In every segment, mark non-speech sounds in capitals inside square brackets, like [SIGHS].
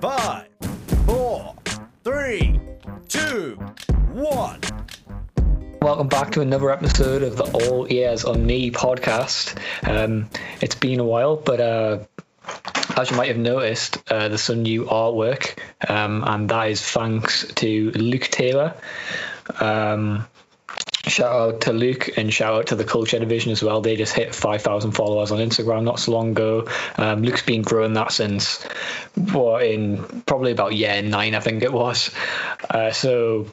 Five, four, three, two, one. Welcome back to another episode of the All Ears on Me podcast. Um, it's been a while, but uh, as you might have noticed, uh, there's some new artwork, um, and that is thanks to Luke Taylor. Um, shout out to Luke and shout out to the Culture Division as well. They just hit 5,000 followers on Instagram not so long ago. Um, Luke's been growing that since what in probably about year nine, I think it was. Uh, so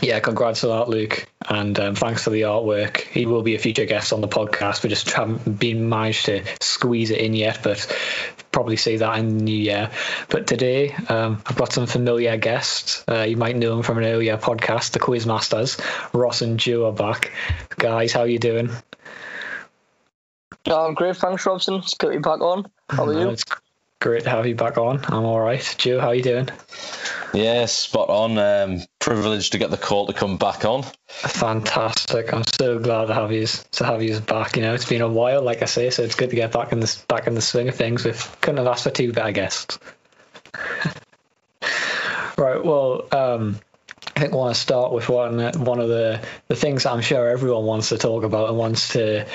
yeah, congrats to that, Luke, and um, thanks for the artwork. He will be a future guest on the podcast. We just haven't been managed to squeeze it in yet, but probably see that in the new year. But today, um, I've got some familiar guests. Uh, you might know them from an earlier podcast, the Quizmasters. Ross and Joe are back. Guys, how you doing? Yeah, I'm great. Thanks, Robson. It's good to be back on. How are [LAUGHS] you? It's great to have you back on. I'm all right. Joe, how are you doing? Yeah, spot on. Um, privileged to get the call to come back on. Fantastic! I'm so glad to have you to have you back. You know, it's been a while, like I say, so it's good to get back in this back in the swing of things. We couldn't have asked for two better guests. [LAUGHS] right. Well, um, I think I want to start with one one of the, the things I'm sure everyone wants to talk about and wants to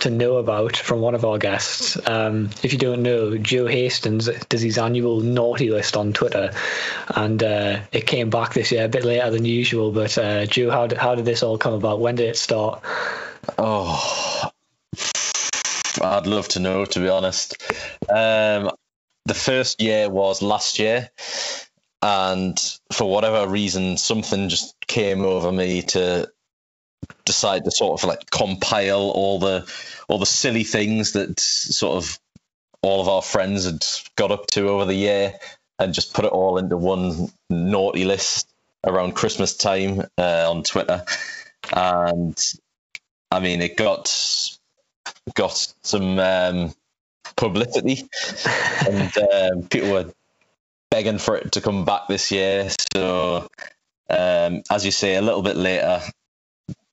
to know about from one of our guests. Um, if you don't know, Joe Hastings does his annual naughty list on Twitter, and uh, it came back this year a bit later than usual. But uh, Joe, how did, how did this all come about? When did it start? Oh, I'd love to know, to be honest. Um, the first year was last year and for whatever reason something just came over me to decide to sort of like compile all the all the silly things that sort of all of our friends had got up to over the year and just put it all into one naughty list around christmas time uh, on twitter. And i mean it got got some um, publicity. [LAUGHS] And um, people were begging for it to come back this year. So, um, as you say, a little bit later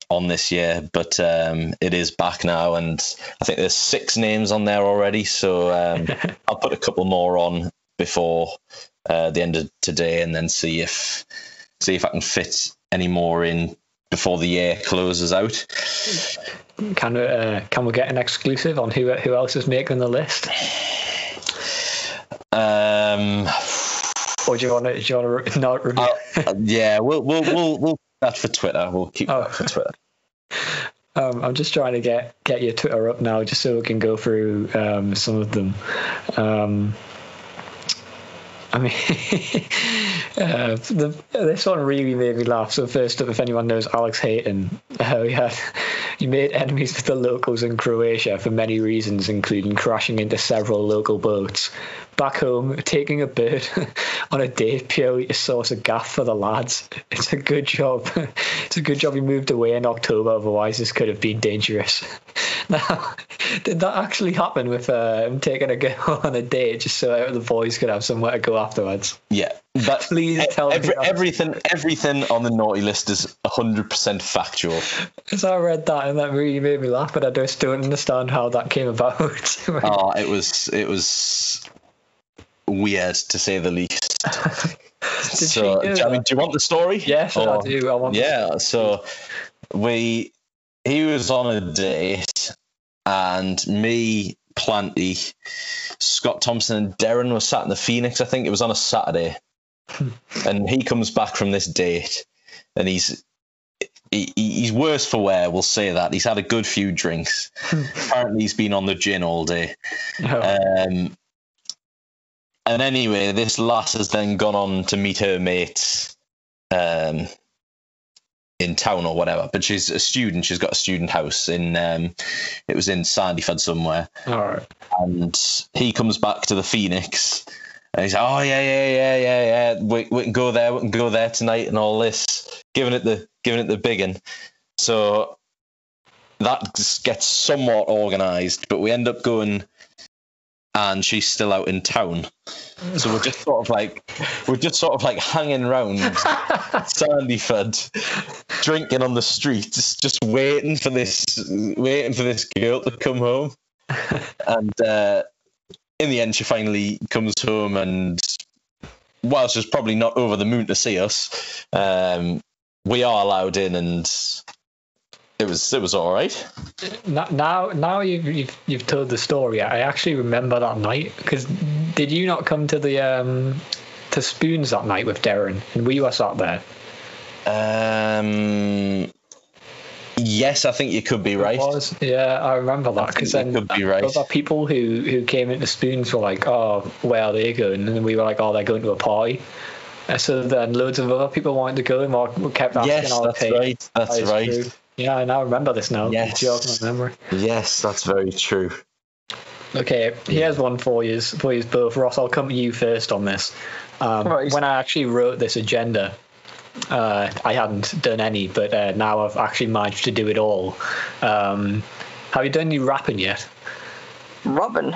on this year, but um, it is back now, and I think there's six names on there already. So um, [LAUGHS] I'll put a couple more on before uh, the end of today, and then see if see if I can fit any more in before the year closes out. Can we, uh, can we get an exclusive on who who else is making the list? Um, or do you want to? Do you want to [LAUGHS] not review? Uh, yeah, we'll we'll we'll we'll that for Twitter. We'll keep oh. that for Twitter. [LAUGHS] Um, I'm just trying to get get your Twitter up now, just so we can go through um, some of them. Um, I mean, [LAUGHS] uh, the, this one really made me laugh. So first up, if anyone knows Alex Hayton, uh, he had he made enemies with the locals in Croatia for many reasons, including crashing into several local boats. Back home, taking a bird [LAUGHS] on a date purely to source a gaff for the lads. It's a good job. [LAUGHS] It's a good job he moved away in October. Otherwise, this could have been dangerous. [LAUGHS] Now, did that actually happen with uh, him taking a girl on a date just so the boys could have somewhere to go afterwards? Yeah, but please tell every, me everything. Everything on the naughty list is hundred percent factual. Because I read that and that really made me laugh, but I just don't understand how that came about. oh, it was it was weird to say the least. [LAUGHS] so, do, I mean, do you want the story? Yes, or, I do. I want. Yeah, so we he was on a date, and me, Planty, Scott Thompson, and Darren were sat in the Phoenix. I think it was on a Saturday, [LAUGHS] and he comes back from this date, and he's he, he's worse for wear. We'll say that he's had a good few drinks. [LAUGHS] Apparently, he's been on the gin all day. Oh. Um, and anyway, this lass has then gone on to meet her mates. Um, in town or whatever. But she's a student. She's got a student house in. Um, it was in Sandyford somewhere. All right. And he comes back to the Phoenix. And he's like, oh yeah, yeah, yeah, yeah, yeah. We, we can go there. We can go there tonight and all this. Giving it the giving it the big one. So that gets somewhat organised, but we end up going and she's still out in town. So we're just sort of like we're just sort of like hanging around [LAUGHS] Sandyford, drinking on the streets, just waiting for this waiting for this girl to come home. [LAUGHS] And uh, in the end, she finally comes home and whilst she's probably not over the moon to see us, um, we are allowed in, and it was it was all right. Now, now you've, you've you've told the story. I actually remember that night because did you not come to the um to Spoons that night with Darren and we were sat there? Um, yes, I think you could be right. Was yeah, I remember that because then could be right. other people who who came into Spoons were like, "Oh, where are they going?" And then we were like, "Oh, they're going to a party." And so then loads of other people wanted to go, and we we kept asking. Yes, all that's hey, right. That's that is right. true. Yeah, I now remember this now. Yes. Jogging my memory. Yes, that's very true. Okay, here's one for you, for you both. Ross, I'll come to you first on this. Um, Right. When I actually wrote this agenda, uh, I hadn't done any, but uh, now I've actually managed to do it all. Um, have you done any rapping yet? Robin.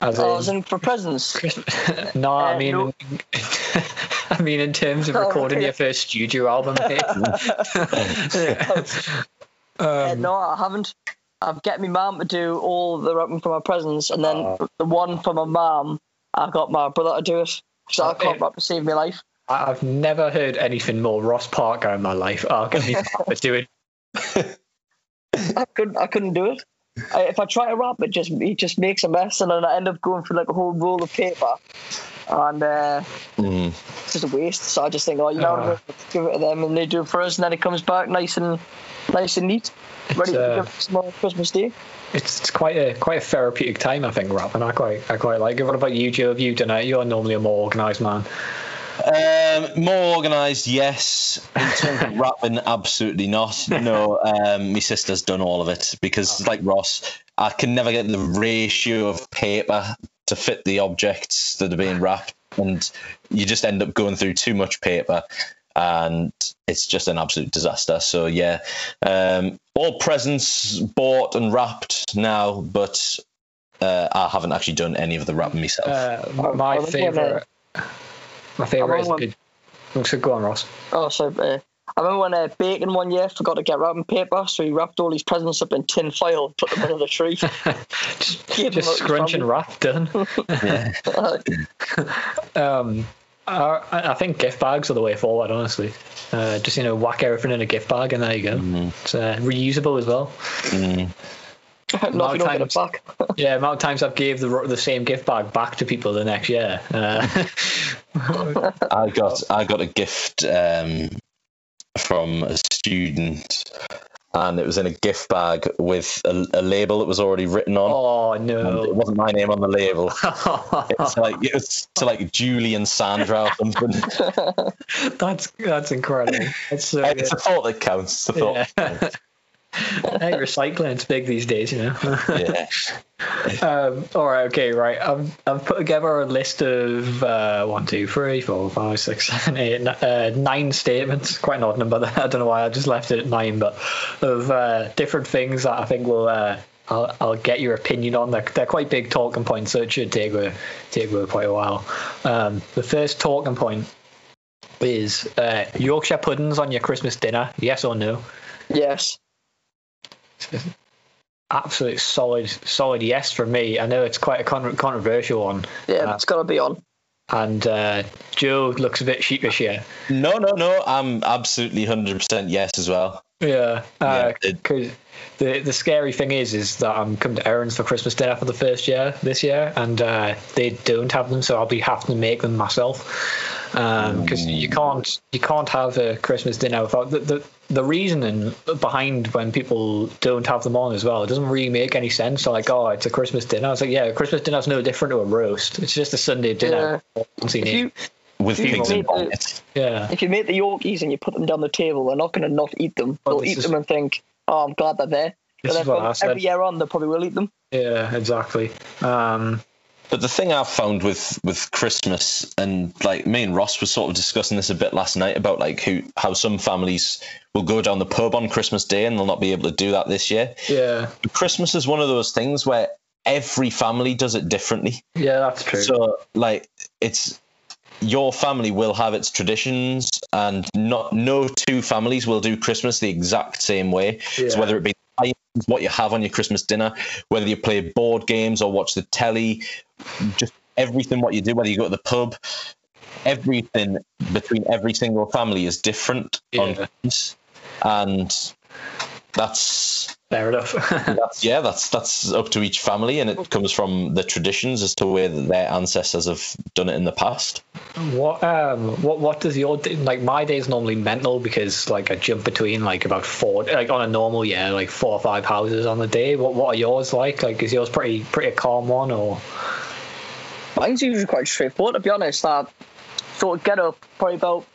As Oh, in- as in for presents. [LAUGHS] no, I Uh, mean, no. [LAUGHS] I mean in terms of Oh, recording okay. your first studio album. mate. Uh, [LAUGHS] um, no, I haven't. I've get my mum to do all the wrapping for my presents, and then Oh. the one for my mum, I got my brother to do it. So I can't wrap to save my life. I- I've never heard anything more Ross Parker in my life. Oh, get me to do it. I couldn't. I couldn't do it. I, if I try to wrap it, just it just makes a mess, and then I end up going through like a whole roll of paper, and uh, Mm. it's just a waste. So I just think, oh, you know, what, let's give it to them, and they do it for us, and then it comes back nice and nice and neat, ready It's, uh, to give Christmas Day. It's, it's quite a quite a therapeutic time, I think, rapping. I quite I quite like it. What about you, Joe? Have you done it? You're normally a more organised man. Um, more organised, yes. In terms of rapping, absolutely not. No, um, my sister's done all of it because, like Ross, I can never get the ratio of paper to fit the objects that are being wrapped, and you just end up going through too much paper, and it's just an absolute disaster. So yeah, um, all presents bought and wrapped now, but uh, I haven't actually done any of the wrapping myself. Uh, I- my I remember when, favourite. My favourite is remember good. So go on, Ross. Oh, so uh, I remember when uh, Bacon one year forgot to get wrapping paper, so he wrapped all his presents up in tin foil, and put them under the tree. [LAUGHS] just [LAUGHS] Give him just up, scrunch and wrap done. [LAUGHS] um, I, I think gift bags are the way forward. Honestly, uh, just you know, whack everything in a gift bag, and there you go. Mm-hmm. It's uh, reusable as well. Mm. [LAUGHS] Not if you don't it back. [LAUGHS] Yeah, amount of times I've gave the the same gift bag back to people the next year. Uh, [LAUGHS] I got I got a gift um, from a student, and it was in a gift bag with a, a label that was already written on. oh And it wasn't my name on the label. It's like it was to like Julie and Sandra or something. that's that's incredible. That's so it's good. a thought that counts. It's a thought. Yeah. [LAUGHS] hey, recycling's big these days, you know. Yeah. [LAUGHS] Um, all right, okay, right. I've, I've put together a list of uh, one, two, three, four, five, six, [LAUGHS] seven, eight, uh, nine statements. Quite an odd number. there. I don't know why I just left it at nine, but of uh, different things that I think will. Uh, I'll, I'll get your opinion on. They're, they're quite big talking points, so it should take a, take a quite a while. Um, the first talking point is uh, Yorkshire puddings on your Christmas dinner. Yes or no? Yes. [LAUGHS] Absolute solid, solid yes for me. I know it's quite a con- controversial one. Yeah, Uh, it's got to be on. and uh, Joe looks a bit sheepish here. No, no, no. I'm absolutely hundred percent yes as well. Yeah, Yeah, it- because the the scary thing is, is that I'm coming to Aaron's for Christmas dinner for the first year this year, and uh, they don't have them, so I'll be having to make them myself. Because you can't you can't have a Christmas dinner without the, the the reasoning behind when people don't have them on as well. It doesn't really make any sense. So like, oh, it's a Christmas dinner. I was like, yeah, a Christmas dinner's no different to a roast. It's just a Sunday dinner. Fancy If you With You pigs and the- bonnets. yeah. if you make the Yorkies and you put them down the table, they're not going to not eat them. Well, They'll eat is- them and think, "Oh, I'm glad they're there." This But is then what I from said. every year on, they probably will eat them. Yeah, exactly. Um, But the thing I've found with with Christmas and like me and Ross was sort of discussing this a bit last night about like who how some families will go down the pub on Christmas Day and they'll not be able to do that this year. yeah, But Christmas is one of those things where every family does it differently. yeah, that's true. So like it's your family will have its traditions and not no two families will do Christmas the exact same way. Yeah. So whether it be what you have on your Christmas dinner, whether you play board games or watch the telly, just everything what you do, whether you go to the pub, everything between every single family is different on Yeah. And that's Fair enough. [LAUGHS] that's yeah that's that's up to each family and it comes from the traditions as to where their ancestors have done it in the past what um what what does your day, like my day is normally mental because like I jump between like about four like on a normal year like four or five houses on the day. What what are yours like? Like is yours pretty pretty a calm one or Mine's usually quite straightforward, to be honest. I sort of get up probably about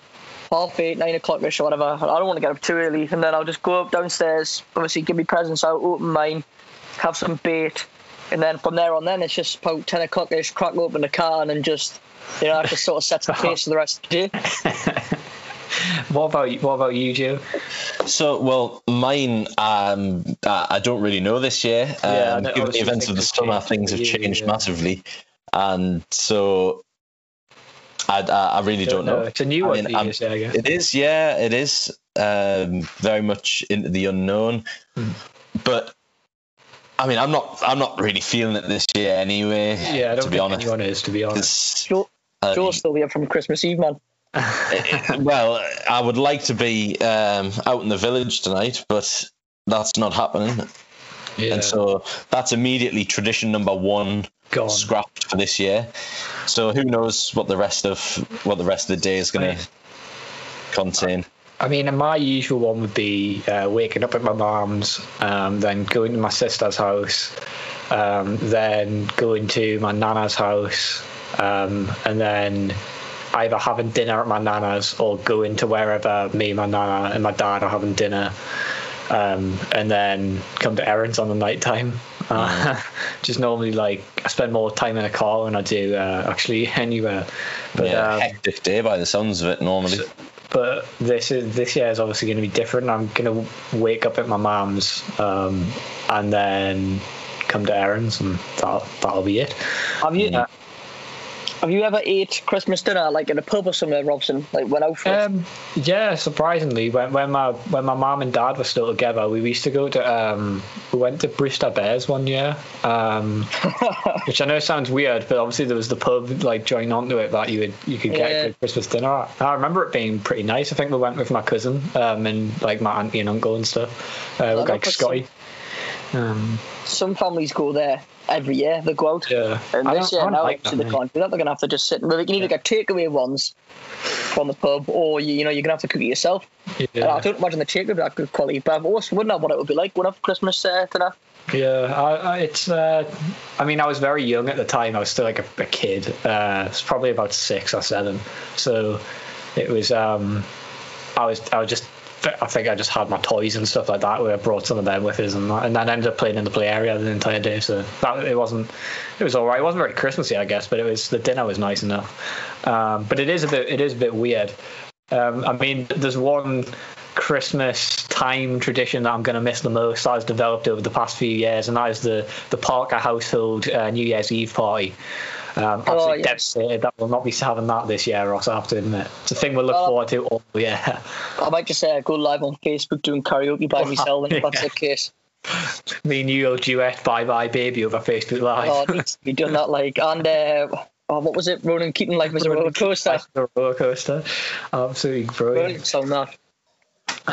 half eight, nine o'clock ish or whatever. I don't want to get up too early, and then I'll just go up downstairs, obviously give me presents out, open mine, have some bait, and then from there on, then it's just about 10 o'clock ish, crack open the car, and just, you know, that just sort of sets the [LAUGHS] pace for the rest of the day. [LAUGHS] what about you- what about you, Joe? So, well, mine, um, I I don't really know this year. Um, Yeah, given the events of the summer, things have changed yeah. massively, and so I, I, I really don't, know. It's a new I one mean, for you, I'm- this year, I guess. It is, yeah, it is um, very much into the unknown, Hmm. but I mean, I'm not, I'm not really feeling it this year anyway. yeah, I don't to be think honest, anyone is to be honest. 'cause, Joe, um, Joe's still here from Christmas Eve, man. [LAUGHS] well, I would like to be um, out in the village tonight, but that's not happening. Yeah, And so that's immediately tradition number one gone. scrapped for this year. So who knows what the rest of what the rest of the day is going to contain. I mean, my usual one would be uh, waking up at my mum's, um, then going to my sister's house, um, then going to my nana's house, um, and then either having dinner at my nana's or going to wherever me, my nana, and my dad are having dinner, um, and then come to Aaron's on the night time. Uh, [LAUGHS] just normally like I spend more time in a car than I do uh, actually [LAUGHS] anywhere. But yeah, um, hectic day by the sounds of it. Normally, so- but this is this year is obviously going to be different. I'm going to wake up at my mom's um, and then come to Aaron's, and that that'll be it. Have you, Uh, have you ever ate Christmas dinner, like in a pub or somewhere, Robson? Like, went out for it? Um, yeah, surprisingly, when when my when my mum and dad were still together, we used to go to um, we went to Brewster Bears one year, um, [LAUGHS] which I know sounds weird, but obviously there was the pub like joined onto it that you would you could get Yeah. a good Christmas dinner. at. I remember it being pretty nice. I think we went with my cousin um, and like my auntie and uncle and stuff, uh, know like Scotty. Um, Some families go there every year. They go out. yeah, And this year now, like obviously, that, they mate. can't do that. They're gonna have to just sit. Well, they can either get takeaway ones from the pub, or you, you know, you're gonna have to cook it yourself. And I don't imagine the takeaway would be that good quality, but I've always wondered what it would be like when for Christmas uh, dinner. yeah. I, I, it's. Uh, I mean, I was very young at the time. I was still like a, a kid. Uh, it's probably about six or seven. So it was. Um, I was. I was just. I think I just had my toys and stuff like that. Where I brought some of them with us, and, that, and then ended up playing in the play area the entire day. So that it wasn't. It was all right. It wasn't very Christmassy, I guess, but it was the dinner was nice enough. Um, but it is a bit. It is a bit weird. Um, I mean, there's one Christmas time tradition that I'm going to miss the most that has developed over the past few years, and that is the the Parker household uh, New Year's Eve party. Um, Oh, absolutely yes. devastated that we'll not be having that this year, Ross. I have to admit, it's a thing we'll look Well, forward to all [LAUGHS] year. I might just uh, go live on Facebook doing karaoke by myself, if that's [LAUGHS] yeah. the case. Me and you will duet "Bye Bye Baby" over Facebook Live. Oh, it needs to be done that like. And uh, oh, what was it? Ronan Keating, Life is a roller coaster. The roller coaster, absolutely brilliant. Brilliant that.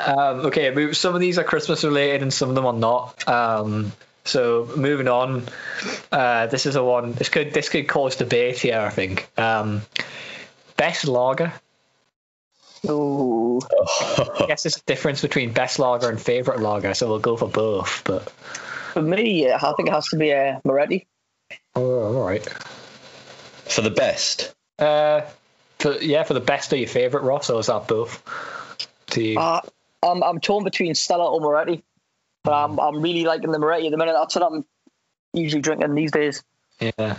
Um, okay, some of these are Christmas related and some of them are not. Um, so moving on, uh, this is a one. This could this could cause debate here. I think. Um, best lager. Ooh. [LAUGHS] I guess there's a difference between best lager and favorite lager, so we'll go for both. But For me, I think it has to be uh, Moretti. oh, all right. For the best, Uh, for, yeah, for the best or your favorite, Ross, or is that both? To you? Uh, I'm, I'm torn between Stella or Moretti, but I'm, I'm really liking the Moretti at the minute. That's what I'm usually drinking these days. yeah.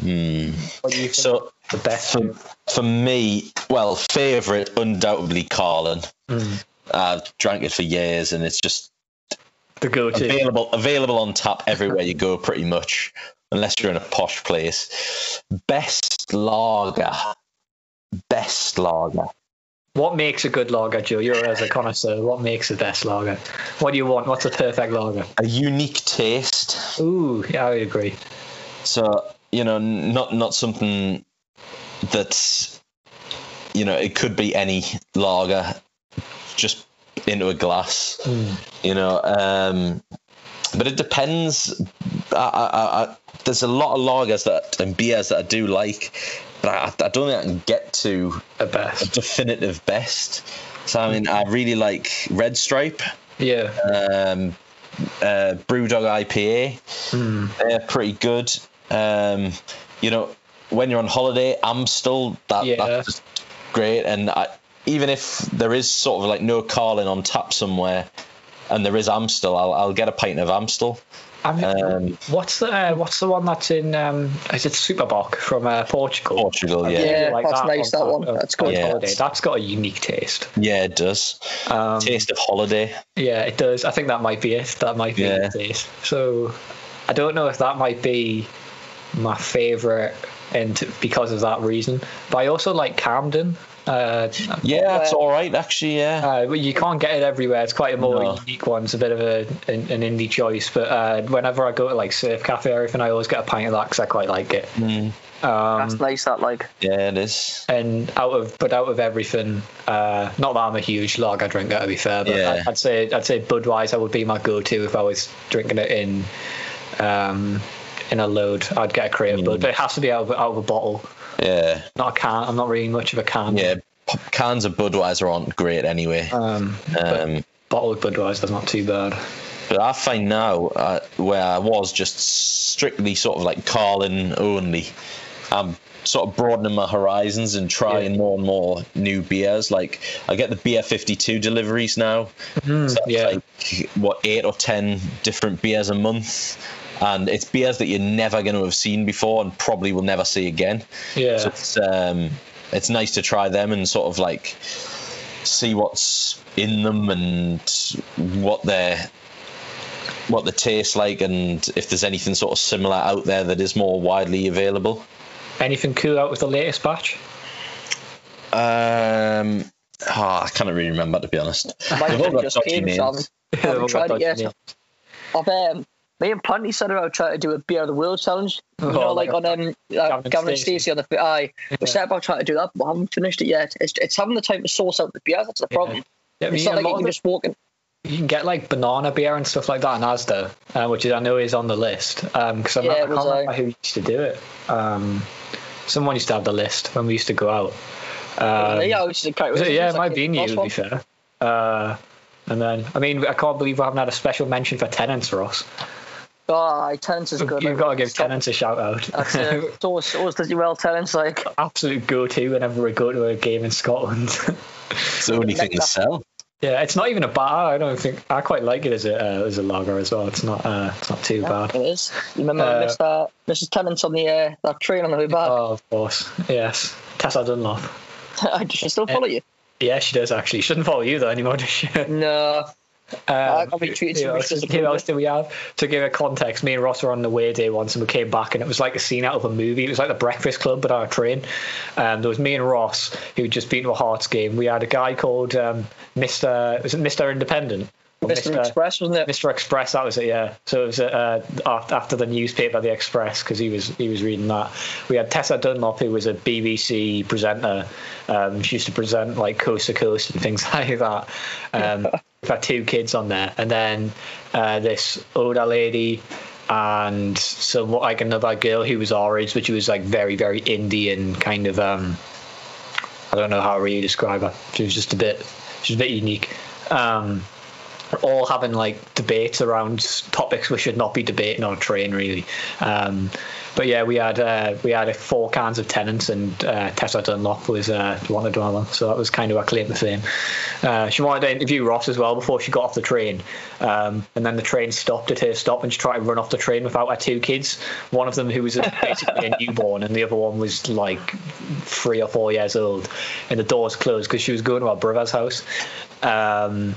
Hmm. What do you think? so the best. for, for me, well, favourite undoubtedly Carling. Mm. I've drank it for years, and it's just the go-to. available available on tap everywhere you go, pretty much, unless you're in a posh place. Best lager, best lager. What makes a good lager, Joe? You're as a connoisseur. What makes the best lager? What do you want? What's a perfect lager? A unique taste. Ooh, yeah, I agree. So you know, not not something that's you know, it could be any lager, just into a glass. You know, um, but it depends. I, I, I, there's a lot of lagers that and beers that I do like, but I, I don't think I can get to a best. a definitive best. So I mean, I really like Red Stripe, Yeah. um, uh, Brewdog IPA. They're pretty good. Um, you know, when you're on holiday, Amstel, that, Yeah. that's great. And I, even if there is sort of like no Carling on tap somewhere, and there is Amstel, I'll, I'll get a pint of Amstel. I mean, Um, what's the uh, what's the one that's in? Um, is it Super Bock from uh, Portugal? Portugal, yeah. Yeah, Like that's nice, that one. on- That's on good. Yeah. holiday. That's got a unique taste. Yeah, it does. Um, Taste of holiday. Yeah, it does. I think that might be it. That might be Yeah. the taste. So I don't know if that might be my favourite and because of that reason. But I also like Camden. Uh, Yeah, it's all right, actually. Yeah. uh, well, you can't get it everywhere. It's quite a more No. unique one. It's a bit of a an, an indie choice. But uh, whenever I go to like Surf Cafe or anything, I always get a pint of that because I quite like it. Mm, Um, That's nice. That like yeah, it is. and out of but out of everything, uh, not that I'm a huge lager drinker to be fair, but Yeah. I'd, I'd say I'd say Budweiser would be my go-to if I was drinking it in um, in a load. I'd get a crate of Bud, but it has to be out of, out of a bottle, Yeah. not a can. I'm not really much of a can. Yeah. Cans of Budweiser aren't great anyway. Um, Um, bottled Budweiser's not too bad. But I find now uh, where I was just strictly sort of like Carling only, I'm sort of broadening my horizons and trying Yeah. more and more new beers. Like I get the beer 52 deliveries now. so that's yeah. like what eight or ten different beers a month. And it's beers that you're never going to have seen before and probably will never see again. Yeah. So it's um, it's nice to try them and sort of like see what's in them and what they're what they taste like and if there's anything sort of similar out there that is more widely available. Anything cool out with the latest batch? Um, oh, I can't really remember to be honest. might They've all have got just dodgy came. So I haven't, I haven't tried it yet. I've um, me and Planty set about trying to do a beer of the world challenge. You Oh, know, like like on um, Gavin uh, and Gavin and Stacey. On the aye. Yeah. We set about trying to do that, but I haven't finished it yet. It's, it's having the time to source out the beer. That's the problem. Yeah, I It's mean, not like you can just walk in. You can get like banana beer and stuff like that in Asda, uh, which is, I know is on the list. Because I'm Yeah, I can't remember uh, who used to do it. Um, someone used to have the list when we used to go out. Um, yeah, which is a character. so, yeah, It's it like might be the new to be fair. Uh, and then, I mean, I can't believe we haven't had a special mention for Tennent's, Ross. Oh, aye, Tennent's is good. You've like, got to give stop. Tennent's a shout out. That's uh, [LAUGHS] it's always, always does you well, Tennent's. Like, Absolute go to whenever we go to a game in Scotland. It's the [LAUGHS] only thing to sell. yeah, it's not even a bar. I don't think I quite like it as a uh, as a lager as well. It's not uh, it's not too yeah, bad. it is. You remember Uh, Mr. Mrs. Tennent's on the uh, that train on the way back? Oh, of course. Yes. Tessa Dunlop. [LAUGHS] Does she still follow you? Yeah, she does actually. She doesn't follow you though anymore, does she? No. Um, I've been treated who, else, as a who else kid. do we have? To give a context, me and Ross were on the way day once and we came back and it was like a scene out of a movie. It was like the Breakfast Club but on a train. Um, there was me and Ross who had just been to a Hearts game. We had a guy called um, Mr. Was it Mr. Independent? Or Mr. Express, wasn't it? Mr. Express, that was it, yeah. So it was uh, after the newspaper, the Express, because he was he was reading that. We had Tessa Dunlop, who was a BBC presenter. Um, she used to present like Coast to Coast and things [LAUGHS] like that. Um, we've had two kids on there, and then uh, this older lady and some like another girl who was but she was like very very Indian kind of. Um, I don't know how to really describe her. She was just a bit. She was a bit unique. Um, all having like debates around topics we should not be debating on a train really. Um, but yeah we had uh, we had four cans of Tennent's and uh, Tessa Dunlop was uh, one of them so that was kind of our claim to fame. Uh, she wanted to interview Ross as well before she got off the train. Um, and then the train stopped at her stop and she tried to run off the train without her two kids. One of them who was basically a newborn and the other one was like three or four years old. And the doors closed because she was going to her brother's house. Um,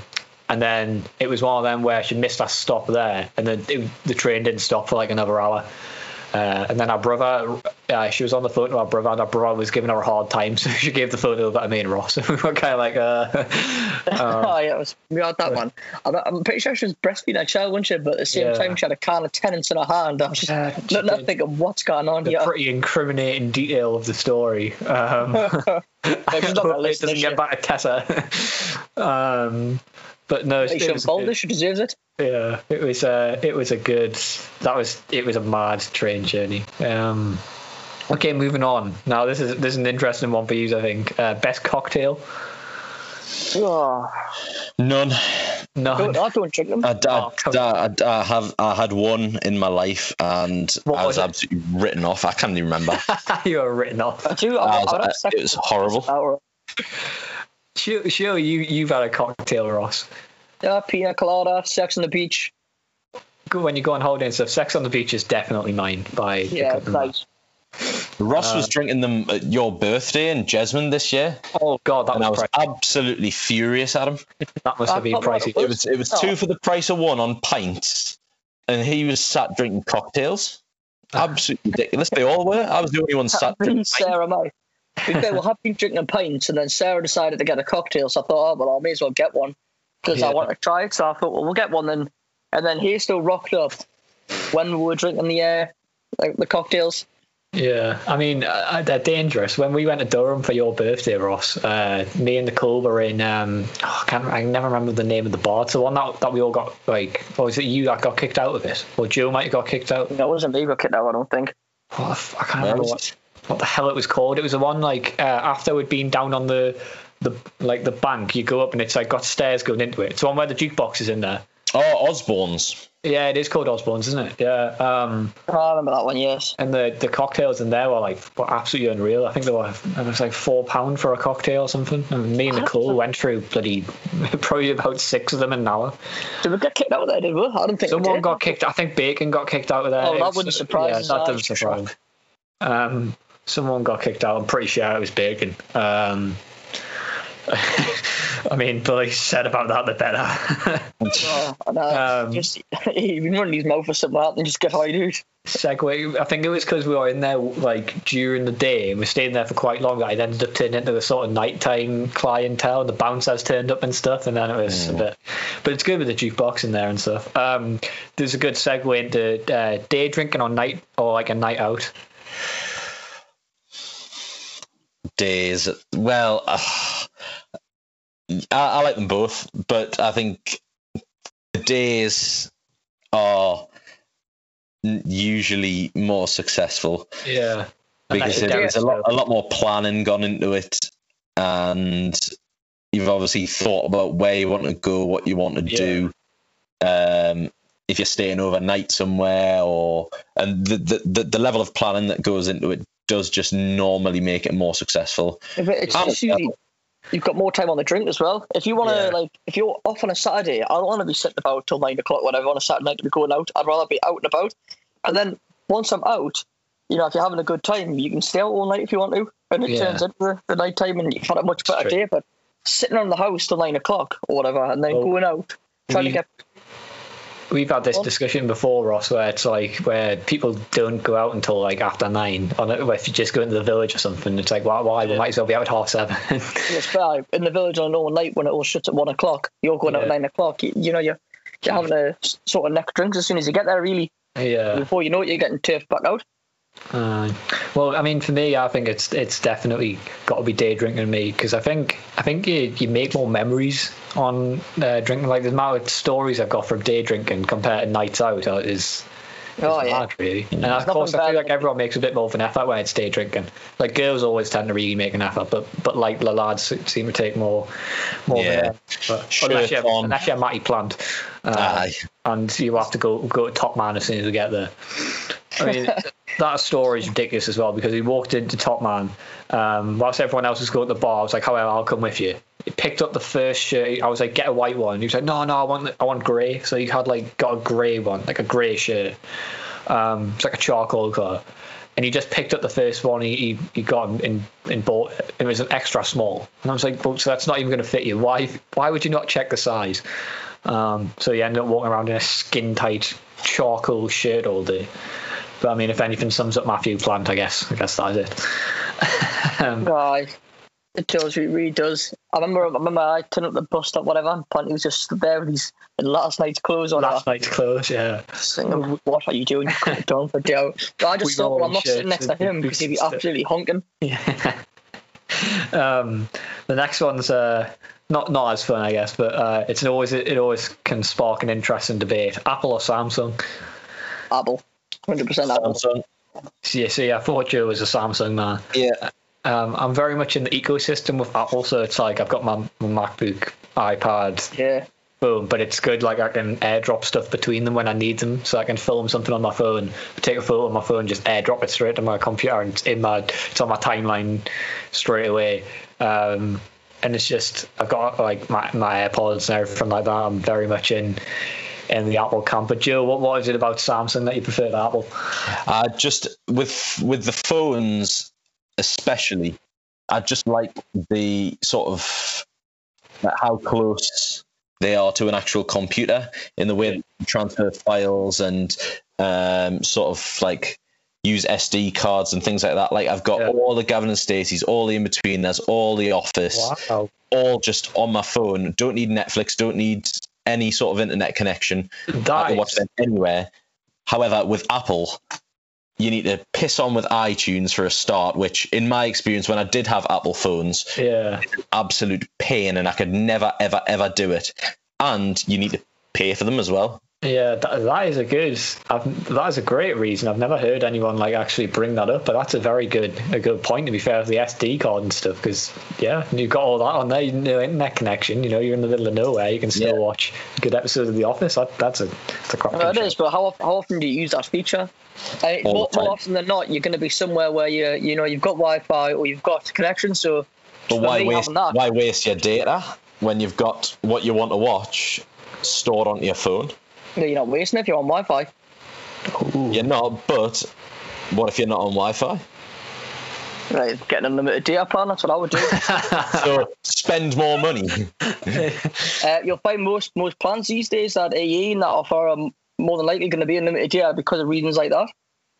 and then it was one of them where she missed that stop there, and then it, the train didn't stop for like another hour. Uh, and then our brother, uh, she was on the phone to our brother, and our brother was giving her a hard time, [LAUGHS] so she gave the phone over to me and Ross. And [LAUGHS] we were kind of like, uh, [LAUGHS] oh yeah, it was, we had that one. I'm, pretty sure she was breastfeeding a child, wasn't she? But at the same Yeah. time, she had a can of Tennent's in her hand. I was just she looking at thinking, what's going on here? pretty incriminating detail of the story. Um, not gonna it doesn't get back to Tessa. um, but no, She it shouldn't was, good. She deserves it. yeah, it was uh, it was a good. That was it was a mad train journey. Um, okay, moving on. Now this is this is an interesting one for you, I think. Uh, best cocktail. Oh, None. No, don't, I don't drink them. I, I, Oh, I, I, I have I had one in my life and What I was was absolutely written off. I can't even remember. [LAUGHS] you were written off. I do. I, I I was- would have sex it was horrible. Or, Sure, sure, you you've had a cocktail, Ross. yeah, pina colada, sex on the beach. Good when you go on holiday and stuff. Sex on the beach is definitely mine. By Yeah, nice. Ross Uh, was drinking them at your birthday in Jesmond this year, Oh god, that and I was, was pricey. absolutely furious at him. that must have been pricey. It was it was Oh. two for the price of one on pints, and he was sat drinking cocktails. Absolutely ridiculous. They all were. I was the only one sat drinking. Sarah May. We we'll have been drinking pints, and then Sarah decided to get a cocktail. So I thought, oh well, I may as well get one because Yeah. I want to try it. So I thought, well, we'll get one then. And then he still rocked up when we were drinking the uh, like the cocktails. Yeah, I mean uh, they're dangerous. When we went to Durham for your birthday, Ross, uh, me and Nicole were in. Um, oh, I can't. I never remember the name of the bar. It's the one that, that we all got like. Or was it you that got kicked out of it? Or Joe might have got kicked out. No, it wasn't me got kicked out. I don't think. Oh, I can't remember what, what the hell it was called. It was the one like uh, after we'd been down on the the like the bank. You go up and it's like got stairs going into it. It's the one where the jukebox is in there. Oh, Osborne's. Yeah, it is called Osborne's, isn't it? Yeah. Um, Oh, I remember that one. Yes. and the, the cocktails in there were like were absolutely unreal. I think they were it was like four pound for a cocktail or something. And me and Nicole went through bloody [LAUGHS] probably about six of them in an hour. Did we get kicked out of there? Did we? I don't think we Someone did. got kicked. I think Bacon got kicked out of there. Oh, that It was- wouldn't surprise Yeah, us, that doesn't for surprise. Um, someone got kicked out. I'm pretty sure it was Bacon. Um, [LAUGHS] I mean, the least said about that, the better. [LAUGHS] Oh, I. [LAUGHS] Um, just he'd been running his mouth or something like that and just get high, dude. segue. I think it was because we were in there like during the day and we stayed there for quite long that it ended up turning into a sort of nighttime clientele. The bouncers turned up and stuff, and then it was a bit. But it's good with the jukebox in there and stuff. Um, there's a good segue into uh, day drinking on night or like a night out. Days. Well, uh, I, I like them both, but I think the days are usually more successful Yeah. because there's a lot, a lot more planning gone into it, and you've obviously thought about where you want to go, what you want to Yeah. do. Um, if you're staying overnight somewhere, or and the, the the the level of planning that goes into it does just normally make it more successful. It's Um, just you've got more time on the drink as well. If you want to Yeah. like, if you're off on a Saturday, I don't want to be sitting about till nine o'clock, whatever, on a Saturday night to be going out. I'd rather be out and about. And then once I'm out, you know, if you're having a good time, you can stay out all night if you want to, and it Yeah. turns into the, the night time, and you've had a much better true. day. But sitting around the house till nine o'clock or whatever, and then Well, going out trying we- to get We've had this Well- discussion before, Ross, where it's like where people don't go out until like after nine. On it, if you just go into the village or something, it's like why? Why? We might as well be out at half seven. [LAUGHS] it's fair in the village on a normal night when it all shuts at one o'clock. You're going out at nine o'clock. You, you know, you're, you're having a sort of neck drinks as soon as you get there. Really, yeah. before you know it, you're getting turfed back out. Uh, well, I mean, for me, I think it's it's definitely got to be day drinking me because I think I think you, you make more memories on uh, drinking. Like the amount of stories I've got from day drinking compared to nights out uh, is. is Oh, yeah. mad, really. And of nothing course, I feel like everyone makes a bit more of an effort when it's day drinking. Like girls always tend to really make an effort, but but like the lads seem to take more more. of an Yeah. effort. But unless you're unless you're Matty Plant, uh, Aye. and you have to go go to Top Man as soon as we get there. I mean, [LAUGHS] that story is ridiculous as well because he walked into Top Man um, whilst everyone else was going to the bar. I was like, "However, I'll come with you." He picked up the first shirt. I was like, "Get a white one." He was like, "No, no, I want I want grey." So he had like got a grey one, like a grey shirt. Um, it's like a charcoal colour. And he just picked up the first one he, he, got and, and, bought it. Was an extra small. And I was like, so that's not even going to fit you. Why why would you not check the size? Um, so he ended up walking around in a skin tight charcoal shirt all day. But I mean, if anything sums up Matthew Plant, I guess I guess that is it. [LAUGHS] um, Aye. It does, it really does. I remember, I remember I turned up the bus stop, whatever, and Plenty was just there with his in last night's clothes on. last night's clothes, yeah. Saying, what are you doing? You could have done for out. [LAUGHS] But I just We thought, well, I'm not sitting next to him because he'd be absolutely honking. [LAUGHS] Yeah. um, the next one's uh, not not as fun, I guess, but uh, it's always it always can spark an interesting debate. Apple or Samsung? Apple. 100% Samsung. Yeah, see, I thought Joe was a Samsung man. Yeah. Um, I'm very much in the ecosystem with Apple, so it's like I've got my, my MacBook, iPad, Yeah. boom, but it's good. Like I can airdrop stuff between them when I need them, so I can film something on my phone, take a photo on my phone, just airdrop it straight to my computer, and it's in my it's on my timeline straight away. Um, and it's just I've got like my my AirPods and everything like that. I'm very much in in the Apple camp. But Joe, what what is it about Samsung that you prefer to Apple? Uh, just with with the phones, especially, I just like the sort of like how close they are to an actual computer in the way you transfer files and um, sort of like use SD cards and things like that. Like I've got Yeah. all the Gavin and Stacey's, all the in between. There's all the Office, Wow. all just on my phone. Don't need Netflix. Don't need any sort of internet connection. I can watch them anywhere. However, with Apple, you need to piss on with iTunes for a start, which, in my experience, when I did have Apple phones, yeah. absolute pain, and I could never, ever, ever do it. And you need to pay for them as well. Yeah, that, that is a good. I've, that is a great reason. I've never heard anyone like actually bring that up, but that's a very good a good point. To be fair, with the SD card and stuff, because yeah, you've got all that on there. You know, internet connection. You know, you're in the middle of nowhere. You can still Yeah. watch good episodes of The Office. That, that's a that's a cracking Well, it show. is, but how, how often do you use that feature? Uh, All more, the time. more often than not, you're going to be somewhere where you you know you've got Wi-Fi or you've got connection. So, But why waste, that, why waste your data when you've got what you want to watch stored onto your phone? No, you're not wasting it if you're on Wi-Fi. You're not, but what if you're not on Wi Fi? Right, get an unlimited data plan. That's what I would do. [LAUGHS] So spend more money. [LAUGHS] uh, you'll find most most plans these days that EE and that offer are more than likely going to be unlimited data because of reasons like that.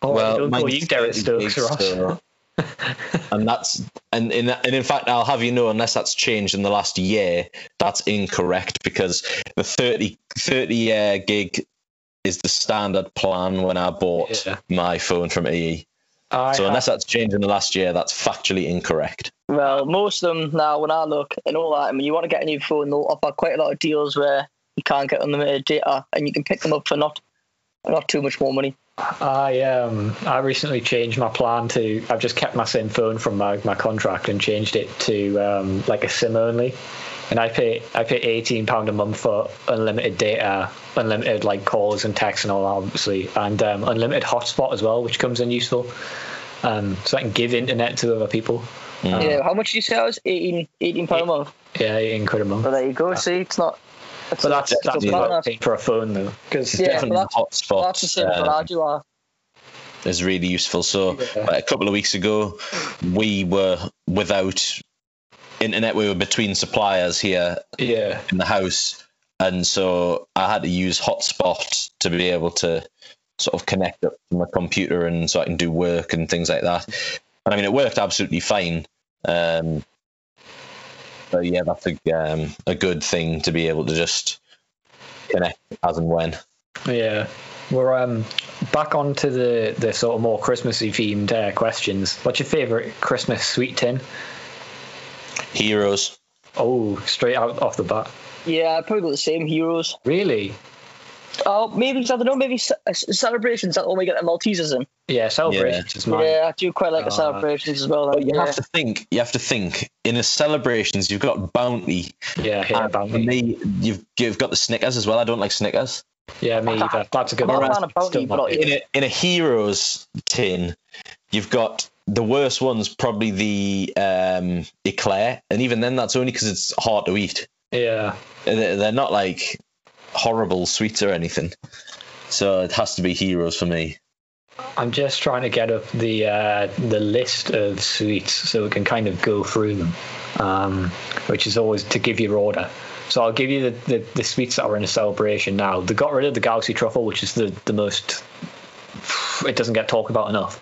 Oh, well, don't call mine's you Derek 30 Stokes, gigs, Ross. [LAUGHS] and that's and in and in fact, I'll have you know, unless that's changed in the last year, that's incorrect because the 30, 30 uh, gig is the standard plan when I bought Yeah. my phone from EE. I So have- unless that's changed in the last year, that's factually incorrect. Well, most of them now, when I look and all that, I mean, you want to get a new phone, they'll offer quite a lot of deals where you can't get unlimited data and you can pick them up for not not too much more money. I um I recently changed my plan to I've just kept my SIM phone from my, my contract and changed it to um like a SIM only. And I pay I pay eighteen pound a month for unlimited data, unlimited like calls and texts and all that obviously, and um, unlimited hotspot as well, which comes in useful. Um, so I can give internet to other people. Mm. Yeah, how much do you say it was? 18, 18 pound a month. Yeah, incredible. Well, there you go. See, it's not. But that's it's that's not what bad I enough. pay for a phone though, because Yeah, Definitely hotspot. That's the same as what uh, I do. I, is really useful. So Yeah. uh, a couple of weeks ago, we were without internet. We were between suppliers here yeah, in the house, and so I had to use hotspot to be able to sort of connect up to my computer, and so I can do work and things like that. And I mean, it worked absolutely fine. Um, but yeah, that's a um, a good thing to be able to just connect as and when. Yeah, we're um back onto the the sort of more Christmassy themed uh, questions. What's your favourite Christmas sweet tin? Heroes. Oh, straight out off the bat. yeah, I'd probably got the same heroes. Really? Oh, maybe I don't know. Maybe ce- uh, celebrations that only get the Maltesers in. Yeah, celebrations is mine. Yeah, I do quite like the Ah. celebrations as well. But you yeah. have to think. You have to think. In a celebrations, you've got bounty. Yeah, yeah, and about for me. me, you've you've got the Snickers as well. I don't like Snickers. Yeah, me either. That's a good one. a fan of Bounty, but not In a in a heroes tin, you've got the worst one's probably the um, eclair, and even then, that's only because it's hard to eat. Yeah, They're, they're not like horrible sweets or anything. So it has to be heroes for me. I'm just trying to get up the uh, the list of sweets so we can kind of go through them, um, which is always to give your order. So I'll give you the, the, the sweets that are in a celebration now. They got rid of the Galaxy Truffle, which is the, the most it doesn't get talked about enough.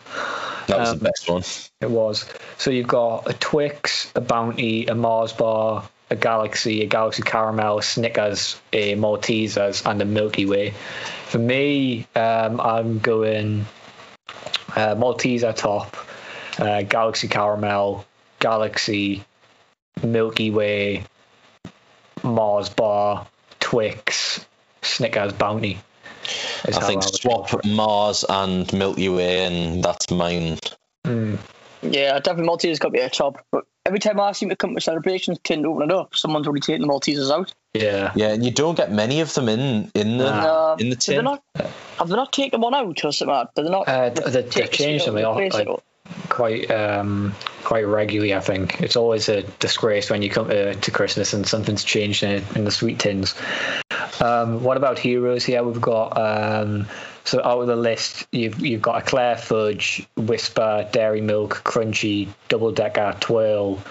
That was Um, the best one. It was. So you've got a Twix, a Bounty, a Mars bar, a Galaxy, a Galaxy Caramel, Snickers, a Maltesers, and a Milky Way. For me, um, I'm going uh, Malteser top, uh, Galaxy Caramel, Galaxy, Milky Way, Mars bar, Twix, Snickers, Bounty. I think would swap. Mars and Milky Way, and that's mine. Mm. Yeah, definitely Maltesers got to be a top. But every time I seem to come to celebrations, kid open it up, someone's already taken the Maltesers out. Yeah. Yeah, and you don't get many of them in in the Nah. Um, in the Did they tin. not? Have they not taken one out or something? Did they not? Uh, th- they, they take changed them. it They out, all, replace like, quite um quite regularly I think it's always a disgrace when you come to, to Christmas and something's changed in, in the sweet tins um what about heroes here we've got um so out of the list you've you've got Eclair Fudge Whisper Dairy Milk Crunchy Double Decker Twirl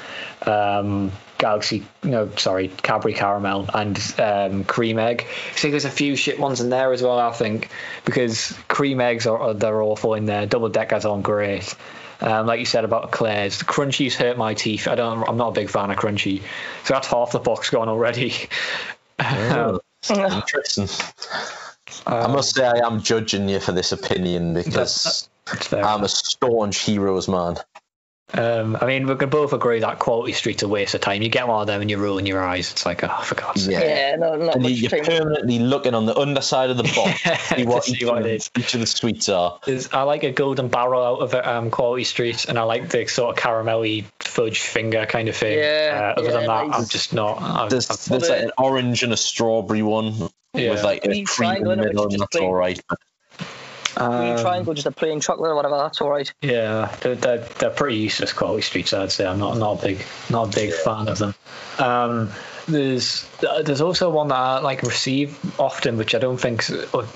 um Galaxy no sorry Cadbury Caramel and um, Cream Egg see there's a few shit ones in there as well I think because cream eggs are are- they're awful in there double deckers aren't great um, like you said about Eclairs, the crunchies hurt my teeth. I don't. I'm not a big fan of crunchy, so that's half the box gone already. [LAUGHS] Oh, interesting. I um, must say, I am judging you for this opinion [LAUGHS] because fair. I'm a staunch heroes man. Um, I mean, we can both agree that Quality Street's a waste of time. You get one of them and you're rolling your eyes. It's like, oh, for God's sake. Yeah. yeah, no, not And you- much you're time. permanently looking on the underside of the box [LAUGHS] to see what, To see each, what of, it is. each of the sweets are. There's- I like a golden barrel out of um, Quality Street, and I like the sort of caramelly fudge finger kind of thing. Yeah, uh, other than that, nice. I'm just not. I, There's, I- there's like an orange and a strawberry one Yeah. with like a cream in the middle, and that's plain. all right. Green um, triangle, just a plain chocolate or whatever. That's all right. Yeah, they're, they're, they're pretty useless quality streets. I'd say I'm not not a big not a big fan of them. Um, there's there's also one that I like receive often, which I don't think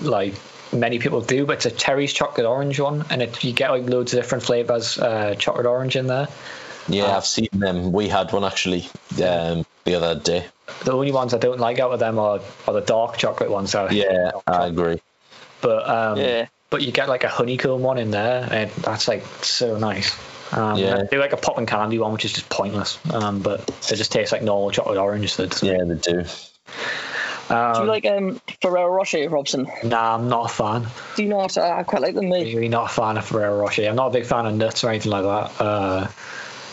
like many people do, but it's a Terry's chocolate orange one, and it, you get like loads of different flavors uh, chocolate orange in there. Yeah, Uh, I've seen them. We had one actually um, the other day. The only ones I don't like out of them are, are the dark chocolate ones. So Yeah, [LAUGHS] I agree. but um, Yeah. But you get like a honeycomb one in there, and that's like so nice. Um, Yeah. They like a pop and candy one, which is just pointless. Um, but it just tastes like normal chocolate orange. So it Yeah, they do. um, Do you like um, Ferrero Rocher, Robson? Nah, I'm not a fan. Do you not? I I quite like them, mate. Really not a fan of Ferrero Rocher. I'm not a big fan of nuts or anything like that. Uh,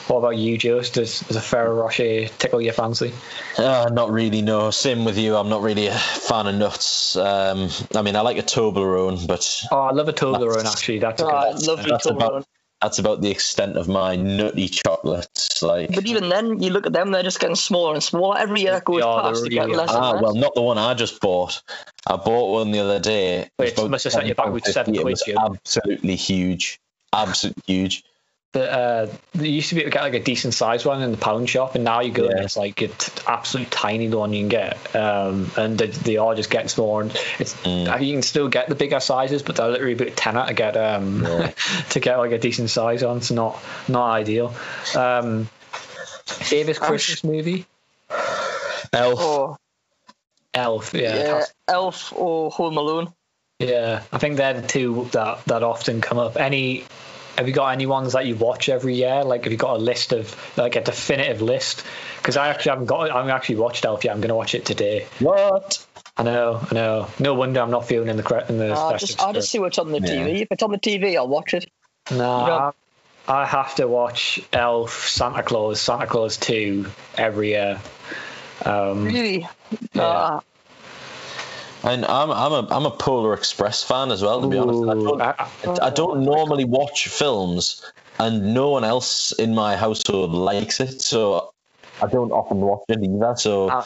what about you, Jost? Does, does a Ferrero Rocher tickle your fancy? Uh, not really, no. Same with you. I'm not really a fan of nuts. Um, I mean, I like a Toblerone, but Oh, I love a Toblerone actually. That's a Oh, I good. love that's Toblerone. about that's about the extent of my nutty chocolates. Like, But even then, you look at them; they're just getting smaller and smaller. Every year that goes Yeah, past, they're get really- less ah, well, not the one I just bought. I bought one the other day. It was Wait, about must have sent you back with £7.50. seven It quid, absolutely huge, absolutely huge. But uh, you used to be able to get like a decent sized one in the pound shop, and now you go and it's like it's absolute tiny the one you can get, um, and they, they are just getting smaller. And it's Mm. you can still get the bigger sizes, but they're literally about tenner to get um Yeah. [LAUGHS] to get like a decent size on. It's not not ideal. Um, favorite Christmas movie? Elf. Oh, Elf. Yeah, yeah, Elf or Home Alone. yeah. I think they're the two that that often come up. Any. Have you got any ones that you watch every year? Like, have you got a list of like a definitive list? Because I actually haven't got. I haven't actually watched Elf yet. I'm going to watch it today. What? I know, I know. No wonder I'm not feeling in the cre- in the. I'll just, I'll just see what's on the Yeah. TV. If it's on the TV, I'll watch it. spirit. No, Yeah. I, I have to watch Elf, Santa Clause, Santa Clause Two every year. Um, Really? Yeah. Uh, And I'm I'm a I'm a Polar Express fan as well. To be honest, I don't, I- I- I don't normally watch films, and no one else in my household likes it, so I don't often watch it either. So Uh,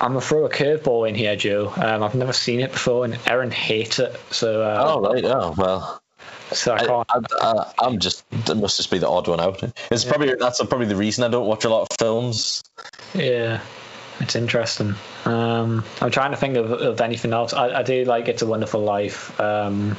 I'm gonna throw a curveball in here, Joe. Um, I've never seen it before, and Erin hates it, so uh, oh right, oh well. so I I, can't. I, I, I'm just that must just be the odd one out. It's probably that's probably the reason I don't watch a lot of films. Yeah, it's interesting. Um, I'm trying to think of, of anything else. I, I do like It's a Wonderful Life. Um,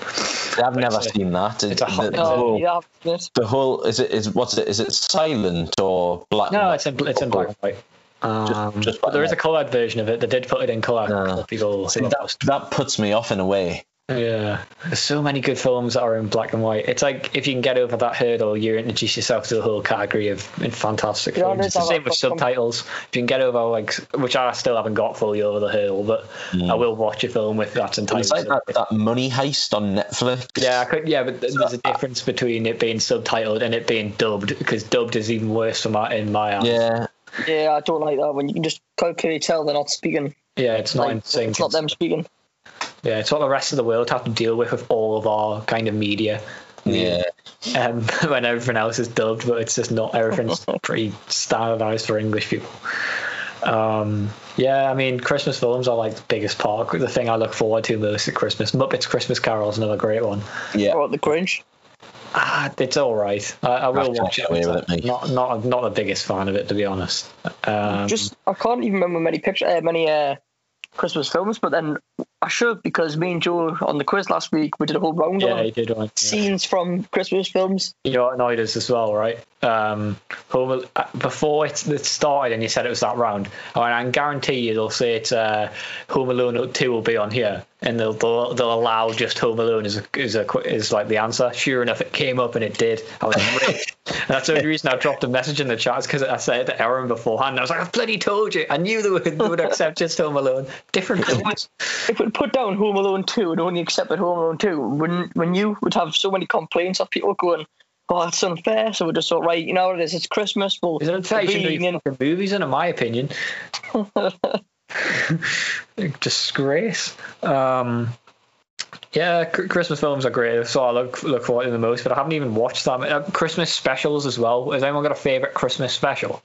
I've never it's a- seen that. it's a hot- the, the whole, yeah, yes. the whole is it is what's it is it silent or black? no, it's in it's in black and white. Um, just but there black is a coloured version of it. They did put it in colour. Yeah. for People See, that, that puts me off in a way Yeah, there's so many good films that are in black and white. It's like if you can get over that hurdle, you introduce yourself to the whole category of fantastic Yeah, films. there's It's the same with subtitles. If you can get over like, which I still haven't got fully over the hurdle, but I mm. will watch a film with that's entitled. It's like that, that money heist on Netflix. Yeah, I could. Yeah, but th- there's a [LAUGHS] difference between it being subtitled and it being dubbed because dubbed is even worse for my in my eyes. Yeah. Yeah, I don't like that when you can just quite clearly tell they're not speaking. Yeah, it's not Like, in sync. it's not them speaking. Yeah, it's what the rest of the world have to deal with with all of our kind of media. Yeah. um, [LAUGHS] when everything else is dubbed, but it's just not everything's [LAUGHS] pretty standardized for English people. Um, yeah, I mean, Christmas films are like the biggest part. The thing I look forward to most at Christmas. Muppets Christmas Carol is another great one. Yeah. Or the Grinch. Ah, it's all right. I, I will can't watch it. away with it. Not not not the biggest fan of it to be honest. Um, Just I can't even remember many picture, uh, many uh, Christmas films, but then I should because me and Joe on the quiz last week we did a whole round yeah, on did yeah. scenes from Christmas films. You know what annoyed us as well, right? Um, Home, uh, before it, it started and you said it was that round, I, I can guarantee you they'll say it's uh, Home Alone 2 will be on here and they'll, they'll, they'll allow just Home Alone as, a, as, a, as like the answer. Sure enough, it came up and it did. I was enraged. [LAUGHS] and that's the only reason I dropped a message in the chat is because I said it to Aaron beforehand. I was like, I've bloody told you. I knew they would, they would accept just Home Alone. Different films. If we put down Home Alone 2 and only accepted Home Alone 2, when when you would have so many complaints of people going, oh, that's unfair. So we just thought, right, you know what it is, it's Christmas. Well, Is it unfair? You should being in- fucking movies, in my opinion. [LAUGHS] [LAUGHS] Disgrace. Um, yeah, Christmas films are great. So I look look forward to the most, but I haven't even watched them. Uh, Christmas specials as well. Has anyone got a favorite Christmas special?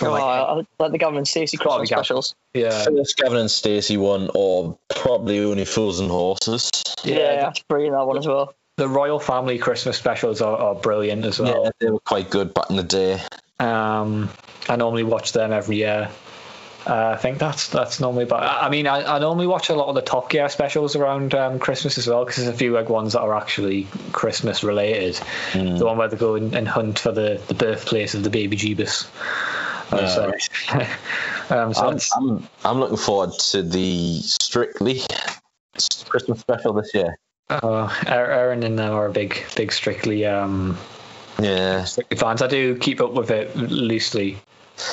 From, Oh, like, I like the Gavin and Stacey Gotta Christmas Gavin. specials. yeah, First Gavin and Stacey one, or probably only Fools and Horses. Yeah, yeah. that's brilliant, that one as well. The Royle family Christmas specials are, are brilliant as well. Yeah, they were quite good back in the day. Um, I normally watch them every year. Uh, I think that's that's normally, but I, I mean, I, I normally watch a lot of the Top Gear specials around um, Christmas as well because there's a few like ones that are actually Christmas related. The one where they go and, and hunt for the, the birthplace of the baby Jeebus. So, [LAUGHS] um, so I'm, I'm, I'm looking forward to the Strictly Christmas special this year. uh, Aaron and them are a big, big Strictly um, Yeah. Strictly fans. I do keep up with it loosely.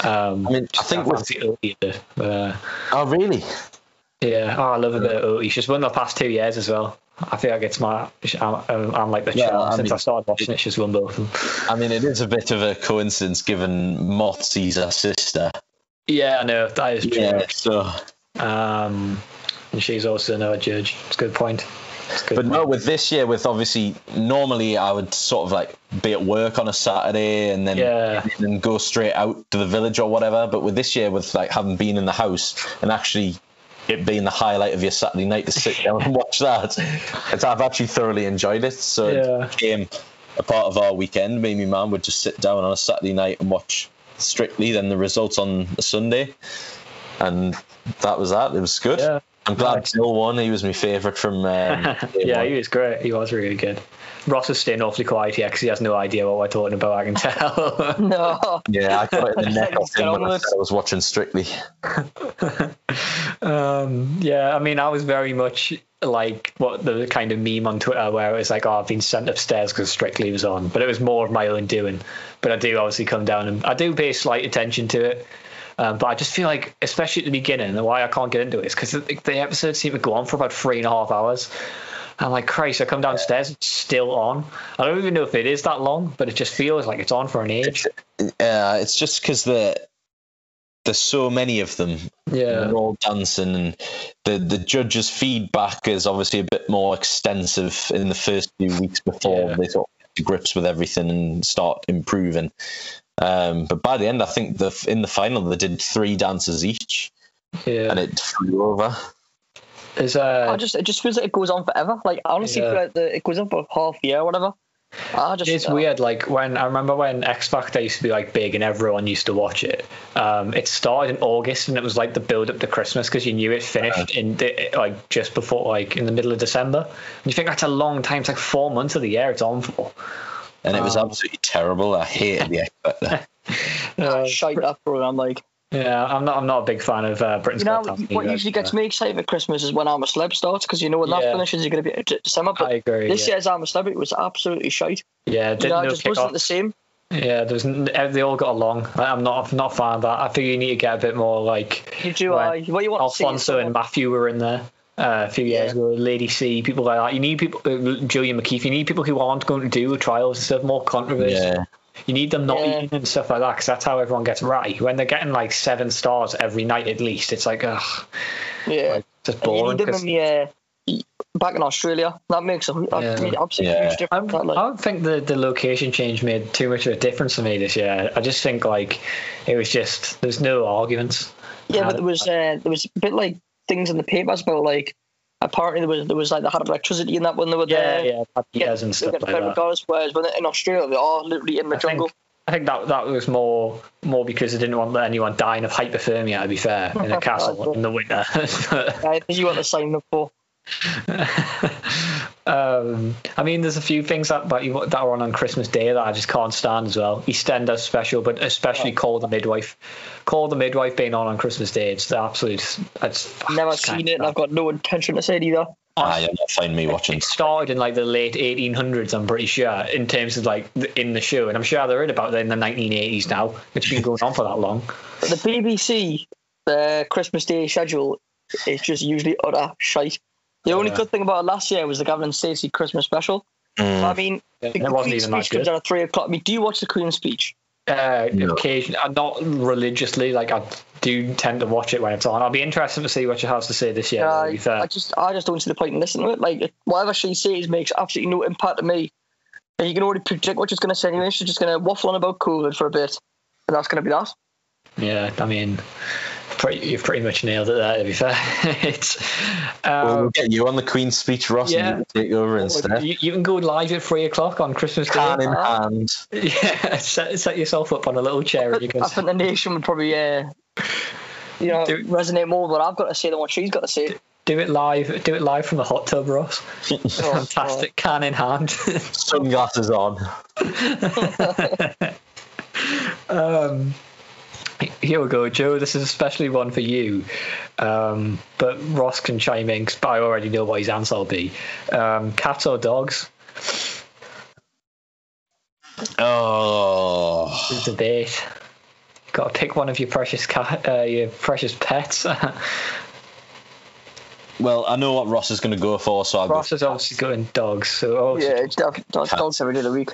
Um, I mean, I think with- fancy Oti a but, uh, Oh, really? Yeah, oh, I love a bit of Oti. She's won the past two years as well. I think like it's my. I'm, I'm, like the Yeah, charm I since mean- I started watching it. She's won both of them. I mean, it is a bit of a coincidence given Motsi's her sister. Yeah, I know that is true. Yeah, so. Um, and she's also another judge. It's a good point. A good But point. no, with this year, with obviously, normally I would sort of like be at work on a Saturday and then Yeah. and then go straight out to the village or whatever. But with this year, with like having been in the house and actually it being the highlight of your Saturday night to sit down and watch that, I've actually thoroughly enjoyed it. So Yeah. it became a part of our weekend. Me and my mum would just sit down on a Saturday night and watch Strictly, then the results on a Sunday. And that was that. It was good. Yeah. I'm glad Nice. Bill won. He was my favourite from. Um, [LAUGHS] yeah, one. he was great. He was really good. Ross is staying awfully quiet here because he has no idea what we're talking about. I can tell. [LAUGHS] No. Yeah, I got it in the [LAUGHS] neck off him when I said I was watching Strictly. [LAUGHS] um, yeah, I mean, I was very much like what the kind of meme on Twitter where it was like, "Oh, I've been sent upstairs because Strictly was on," but it was more of my own doing. But I do obviously come down and I do pay slight attention to it. Um, but I just feel like, especially at the beginning, and why I can't get into it is because the, the episodes seem to go on for about three and a half hours. I'm like, Christ, I come downstairs, it's still on. I don't even know if it is that long, but it just feels like it's on for an age. Uh, it's just because the there's so many of them. Yeah. They're all dancing, and the the judges' feedback is obviously a bit more extensive in the first few weeks before Yeah. they sort of get to grips with everything and start improving. Um, but by the end, I think the in the final they did three dances each, Yeah. and it flew over. There's uh, I just it just feels like it goes on forever. Like honestly Yeah. feel the, it goes on for half a year or whatever. I just It's uh, weird. Like when I remember when X Factor used to be like big and everyone used to watch it. Um, it started in August and it was like the build up to Christmas because you knew it finished in the, like just before like in the middle of December. And you think that's a long time. It's like four months of the year it's on for. And it was Um, absolutely terrible. I hated the X Factor. [LAUGHS] Uh, shite that program. Like Yeah, I'm not. I'm not a big fan of uh, Britain's You know, Got Talent what either, usually gets me excited at Christmas is when I'm a Celeb starts because you know when that finishes, you're going to be December. But I agree. this yeah. year's I'm a Celeb, it was absolutely shite. yeah, didn't know, know it just wasn't kickoff. the same. Yeah, there's they all got along. I- I'm not. I'm not a fan of that. I think you need to get a bit more like You do, uh, what you want to see. Alfonso and Matthew were in there. Uh, a few years Yeah. ago, Lady C, people like that. You need people, uh, Gillian McKeith. You need people who aren't going to do trials and stuff, more controversy. Yeah. You need them not Yeah. eating and stuff like that because that's how everyone gets right. When they're getting like seven stars every night at least, it's like, ugh, yeah. like, just And you boring. need them 'cause- in the, uh, back in Australia. That makes a that Yeah. made absolutely Yeah. huge difference. that, like. don't think the, the location change made too much of a difference for me this year. I just think like it was just there's no arguments. Yeah, Uh, but there was uh, there was a bit like things in the papers about like apparently there was there was like they had electricity in that when they were Yeah, there. yeah, Yeah, and stuff get like that. whereas when in Australia they are literally in the I think- jungle. I think that that was more more because they didn't want anyone dying of hypothermia. To be fair, in a [LAUGHS] castle in the winter. [LAUGHS] I think you want to sign up for. [LAUGHS] um, I mean, there's a few things that that, you, that are on on Christmas Day that I just can't stand as well. EastEnders special, but especially Call the Midwife. Call the Midwife being on on Christmas Day. It's the absolute. It's Never it's seen it, and I've got no intention to see it either. Ah, you'll not find me watching. It started in like the late 1800s, I'm pretty sure, in terms of like the- in the show, and I'm sure they're in about in the 1980s now. It's been going on for that long. But the BBC, the Christmas Day schedule is just usually utter shite. The only good thing about last year was the Gavin and Stacey Christmas special. Mm. I mean, It the Queen's speech comes good. on at three o'clock. I mean, do you watch the Queen's speech? Uh, No. occasion, uh, not religiously. Like I do tend to watch it when it's on. I'll be interested to see what she has to say this year. Yeah, to be fair. I just, I just don't see the point in listening to it. Like, whatever she says makes absolutely no impact on me. And you can already predict what she's going to say anyway. She's just going to waffle on about COVID for a bit, and that's going to be that. Yeah, I mean, pretty, you've pretty much nailed it there. To be fair, [LAUGHS] it's. Well, Um, we'll get you on the Queen's speech, Ross, Yeah. and you can take over instead. you, you can go live at three o'clock on Christmas Day. Can in hand. [LAUGHS] Yeah, set, set yourself up on a little chair and you can I think the nation would probably, uh, you know, Do- resonate more with what I've got to say than what she's got to say. do it live. Do it live from the hot tub, Ross. [LAUGHS] Oh, Fantastic, can in hand. Sunglasses on. um, [LAUGHS] here we go, Joe. This is especially one for you, um, but Ross can chime in 'cause I already know what his answer will be. Um, cats or dogs? Oh. This is a debate. Got to pick one of your precious cat, uh, your precious pets. [LAUGHS] Well, I know what Ross is going to go for, so I'll Ross go. is obviously going dogs, so obviously Yeah, it's dog, dog, dogs every day of the week.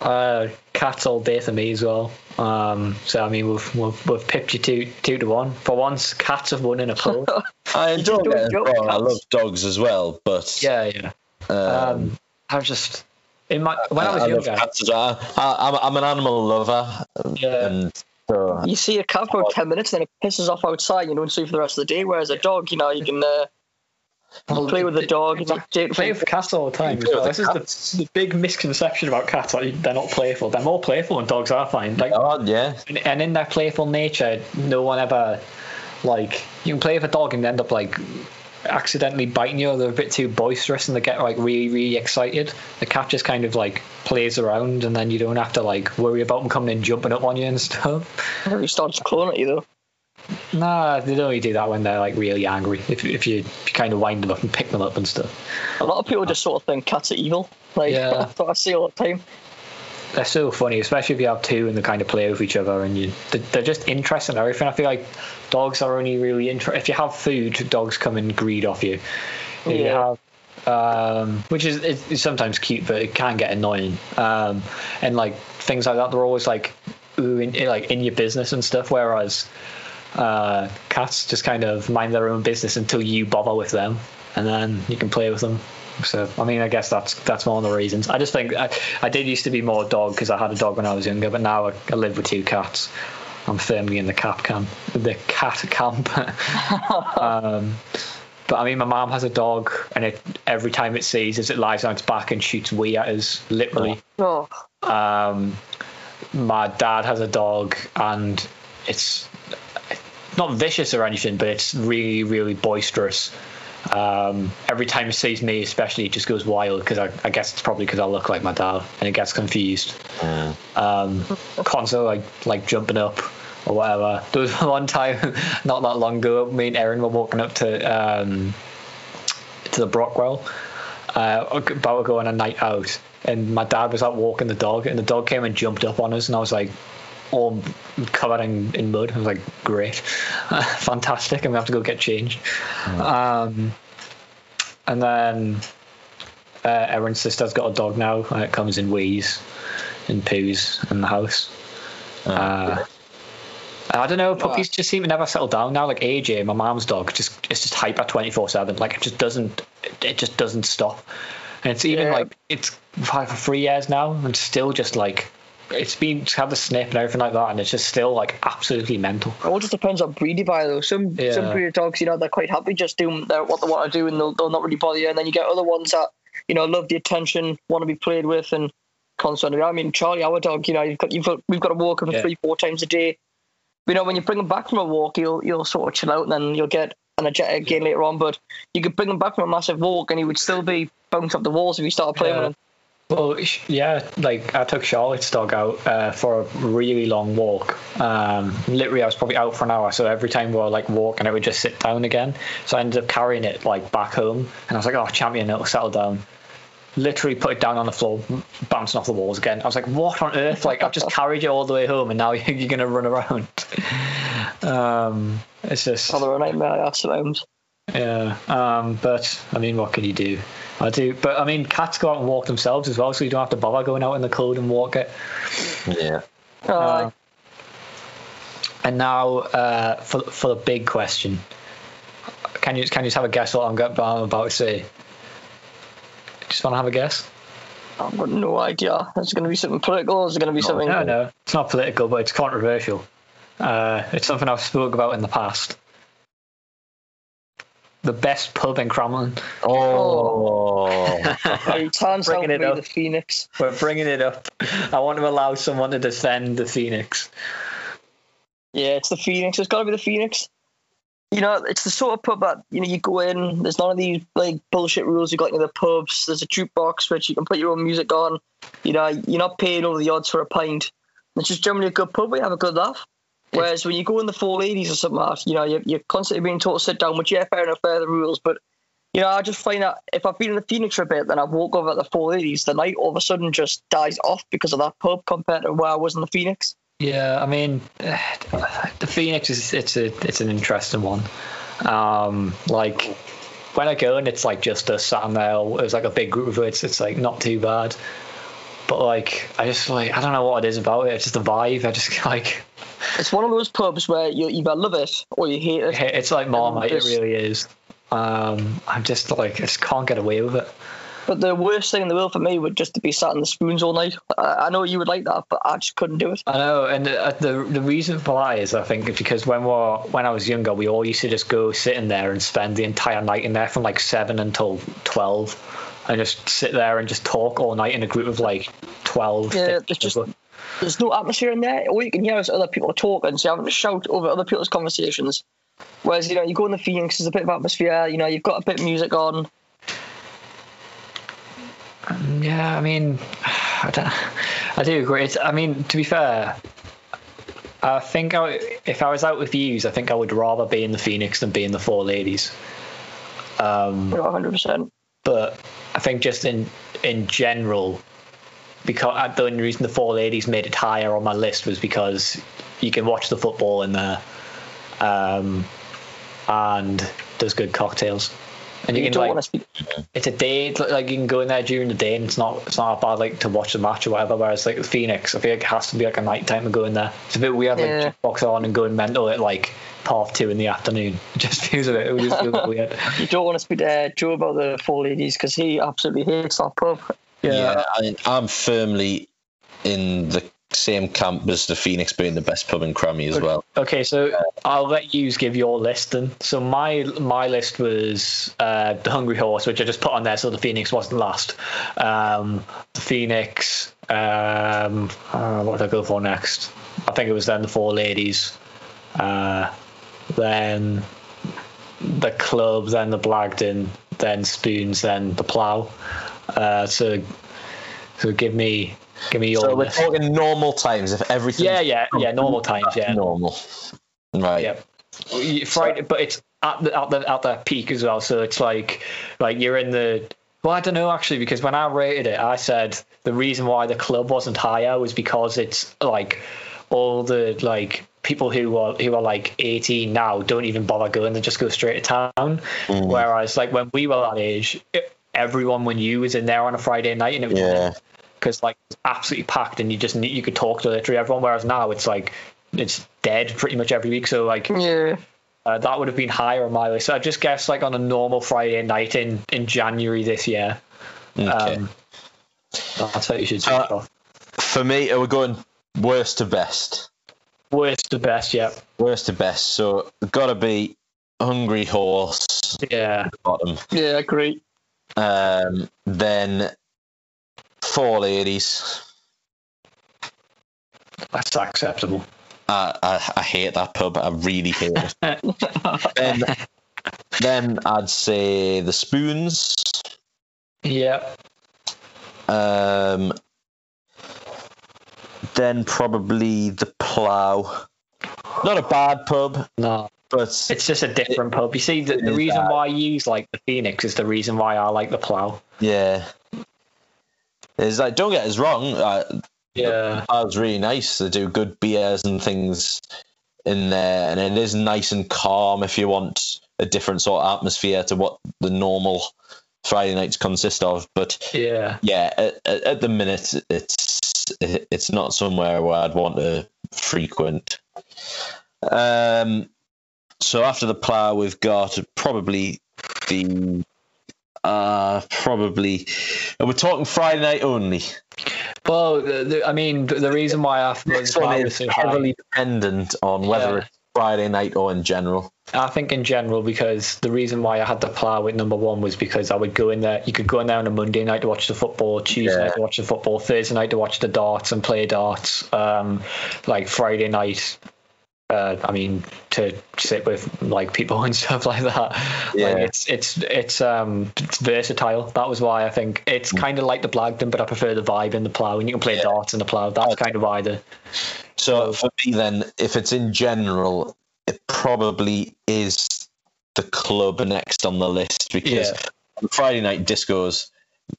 Uh, cats all day for me as well. Um, so I mean, we've we've, we've pipped you two two to one. For once, cats have won in a poll. [LAUGHS] I You don't just get don't it joke. I love dogs as well, but yeah, yeah. um, Um, I was just in my when I was love younger. cats as well. I, I'm, I'm an animal lover, Yeah. and so You see a cat for 10 minutes, then it pisses off outside, you don't see for the rest of the day. Whereas a dog, you know, you can uh, play with the dog. You can take Play with cats all the time. as well. This the is the, the big misconception about cats. Like they're not playful. They're more playful than dogs are. I find. Like, oh yeah, and- and in their playful nature, no one ever like you can play with a dog and end up like accidentally biting you or they're a bit too boisterous and they get like really really excited the cat just kind of like plays around and then you don't have to like worry about them coming and jumping up on you and stuff [LAUGHS] He starts cloning at you, though. Nah they don't only do that when they're like really angry if, if you, if you kind of wind them up and pick them up and stuff A lot of people just sort of think cats are evil. Like, Yeah. [LAUGHS] that's what I see all the time. they're so funny, especially if you have two and they kind of play with each other, and you they- they're just interested in everything. I feel like dogs are only really interested. If you have food, dogs come and greed off you. If you Yeah. have, um, which is it's sometimes cute, but it can get annoying. Um, and like things like that, they're always like, ooh, in, like in your business and stuff. Whereas uh, cats just kind of mind their own business until you bother with them, and then you can play with them. So I mean, I guess that's that's one of the reasons. I just think I, I did used to be more dog because I had a dog when I was younger, but now I, I live with two cats. I'm firmly in the cat camp. The cat camp. [LAUGHS] um, but I mean, my mom has a dog, and it every time it sees us, it lies on its back and shoots wee at us, literally. Oh, Um, my dad has a dog, and it's not vicious or anything, but it's really, really boisterous. Um, every time it sees me, especially, it just goes wild because I, I guess it's probably because I look like my dad, and it gets confused. Um, constantly like like jumping up, or whatever. There was [LAUGHS] one time not that long ago, me and Erin were walking up to um, to the Brockwell, uh, about to go on a night out, and my dad was out walking the dog, and the dog came and jumped up on us, and I was like, all covered in, in mud. I was like, great, [LAUGHS] fantastic, and we have to go get changed. Um, and then uh, Erin's sister's got a dog now. and it comes in wheeze and poos in the house. Uh, I don't know. Puppies just seem to never settle down now. Like AJ, my mom's dog, just it's just hyper twenty four seven. Like it just doesn't, it just doesn't stop. And it's even Yeah. like it's five for three years now, and still just like it's been to have the snip and everything like that, and it's just still like absolutely mental. It all just depends on breed you buy, though. Some Yeah. some breed of dogs, you know, they're quite happy just doing their, what they want to do, and they'll, they'll not really bother you. And then you get other ones that, you know, love the attention, want to be played with, and constantly. I mean, Charlie, our dog, you know, you've got you've got we've got to walk him Yeah. three, four times a day. You know, when you bring him back from a walk, you'll you'll sort of chill out, and then you'll get an energetic again later on. But you could bring him back from a massive walk, and he would still be bouncing up the walls if you started playing Yeah. with him. Well, yeah, like I took Charlotte's dog out uh, for a really long walk. Um, literally, I was probably out for an hour. So every time we were like walking, it would just sit down again. So I ended up carrying it like back home, and I was like, "Oh, champion, it'll settle down." Literally put it down on the floor, bouncing off the walls again. I was like, "What on earth?" Like I've just carried it all the way home, and now [LAUGHS] you're gonna run around. [LAUGHS] Um, it's just Oh, they're a nightmare at times. yeah, um, but I mean, what can you do? I do, but I mean, cats go out and walk themselves as well, so you don't have to bother going out in the cold and walk it. Yeah. Uh, Uh, and now uh, for for the big question, can you can you just have a guess what I'm, what I'm about to say? Just want to have a guess? I've got no idea. Is it going to be something political? Or is it going to be something? No, no, it's not political, but it's controversial. Uh, it's something I've spoke about in the past. The best pub in Cromlin. Oh. Hey, Tan's Bringing helping it up. the Phoenix. We're bringing it up. I want to allow someone to defend the Phoenix. Yeah, it's the Phoenix. It's got to be the Phoenix. You know, it's the sort of pub that you know you go in. There's none of these like bullshit rules you got in the pubs. There's a jukebox which you can put your own music on. You know, you're not paying over the odds for a pint. It's just generally a good pub We have a good laugh. Whereas when you go in the Four Ladies or something, like that, you know, you're, you're constantly being told to sit down. Which yeah, fair enough, fair the rules. But you know, I just find that if I've been in the Phoenix for a bit, then I walk over at the Four Ladies, the night all of a sudden just dies off because of that pub compared to where I was in the Phoenix. Yeah, I mean, [SIGHS] the Phoenix is it's a it's an interesting one. Um, like when I go and it's like just us sat in there, it's like a big group of us. It's like not too bad, but like I just like I don't know what it is about it. It's just the vibe. I just [LAUGHS] like It's one of those pubs where you either love it or you hate it. it's like Marmite. It just- really is. Um, I'm just like I just can't get away with it. But the worst thing in the world for me would just to be sat in the spoons all night. I, I know you would like that, but I just couldn't do it. I know, and the, the the reason for that is I think because when we when I was younger, we all used to just go sit in there and spend the entire night in there from like seven until twelve, and just sit there and just talk all night in a group of like twelve. Yeah, 15 just- There's no atmosphere in there. All you can hear is other people talking, so you're having to shout over other people's conversations. Whereas, you know, you go in the Phoenix, there's a bit of atmosphere, you know, you've got a bit of music on. Yeah, I mean, [SIGHS] I don't. I do agree. It's, I mean, to be fair, I think I, if I was out with yous, I think I would rather be in the Phoenix than be in the Four Ladies. Um, You 100%. but I think just in in general, because uh, the only reason the four ladies made it higher on my list was because you can watch the football in there, um, and there's good cocktails, and you, You can don't like want to speak. it's a day like you can go in there during the day and it's not it's not bad like to watch the match or whatever. Whereas like Phoenix, I feel like it has to be like a night time to go in there. It's a bit weird Yeah. like box on and going mental at like half two in the afternoon. [LAUGHS] It just feels a bit it just feels weird. You don't want to speak to Joe about the Four Ladies because he absolutely hates that pub. Yeah, I, I'm firmly in the same camp as the Phoenix being the best pub in Crammy as well. Okay, so I'll let you give your list then. So my my list was uh, the Hungry Horse, which I just put on there, so the Phoenix wasn't last. Um, the Phoenix. Um, uh, what did I go for next? I think it was then the Four Ladies. Uh, then the club, then the Blagdon, then Spoons, then the Plough. Uh, so so give me Give me your So we're talking normal times. If everything. Yeah, yeah, yeah. Normal times. Yeah, Normal. Right. yeah. You- Friday, but it's at the at the at the peak as well. So it's like like you're in the. Well, I don't know actually because when I rated it, I said the reason why the club wasn't higher was because it's like all the like people who are who are like 18 now don't even bother going; they just go straight to town. Whereas like when we were that age, it, everyone when you was in there on a Friday night and it was Yeah. because like it's absolutely packed and you just need, you could talk to literally everyone. Whereas now it's like it's dead pretty much every week. So like Yeah. uh, that would have been higher on my list. So I just guess like on a normal Friday night in in January this year. Okay. Um, that's what you should do. Uh, For me, we're going worst to best. Worst to best, yeah, Worst to best. So gotta be Hungry Horse yeah, bottom. Yeah, great. Um, then Four Ladies. that's acceptable. I, I, I hate that pub. I really hate it. [LAUGHS] then, then I'd say the Spoons. Yeah, Um, then probably the Plough. Not a bad pub, no, but it's just a different pub. You see, the, the reason that. why I use like the Phoenix is the reason why I like the Plough. yeah. It's like don't get us wrong. Uh, Yeah, Plough's really nice. They do good beers and things in there, and it is nice and calm if you want a different sort of atmosphere to what the normal Friday nights consist of. But yeah, yeah, at, at at the minute, it's it's not somewhere where I'd want to frequent. Um, so after the plough, we've got probably the uh probably we're talking Friday night only. Well, the, the, I mean, the, the reason why I This one is so high- heavily dependent on whether Yeah. it's Friday night or in general. I think in general because the reason why I had the plough at number one was because I would go in there. You could go in there on a Monday night to watch the football, Tuesday Yeah. night to watch the football, Thursday night to watch the darts and play darts. Um, like Friday night, uh, I mean to sit with like people [LAUGHS] and stuff like that. Yeah. Like it's it's it's um it's versatile. That was why I think it's kind of like the Blagdon, but I prefer the vibe in the plough. And you can play Yeah. darts in the plough. That's kind of why the So for me, then, if it's in general, it probably is the club next on the list because Yeah. Friday night discos,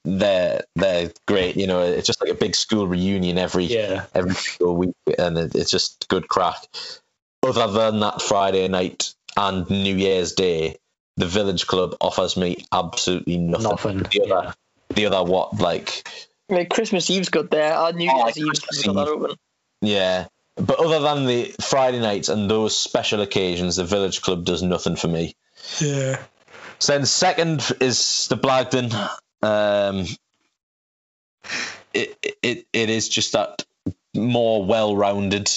they're they're great. You know, it's just like a big school reunion every yeah every single week, and it's just good crack. Other than that Friday night and New Year's Day, the Village Club offers me absolutely nothing. nothing. The other, Yeah. the other what like Like Christmas Eve's good there. Our New Oh, Year's Eve's Christmas got that open. Yeah. But other than the Friday nights and those special occasions, the Village Club does nothing for me. Yeah. So then second is the Blagdon. Um, it, it it is just that more well rounded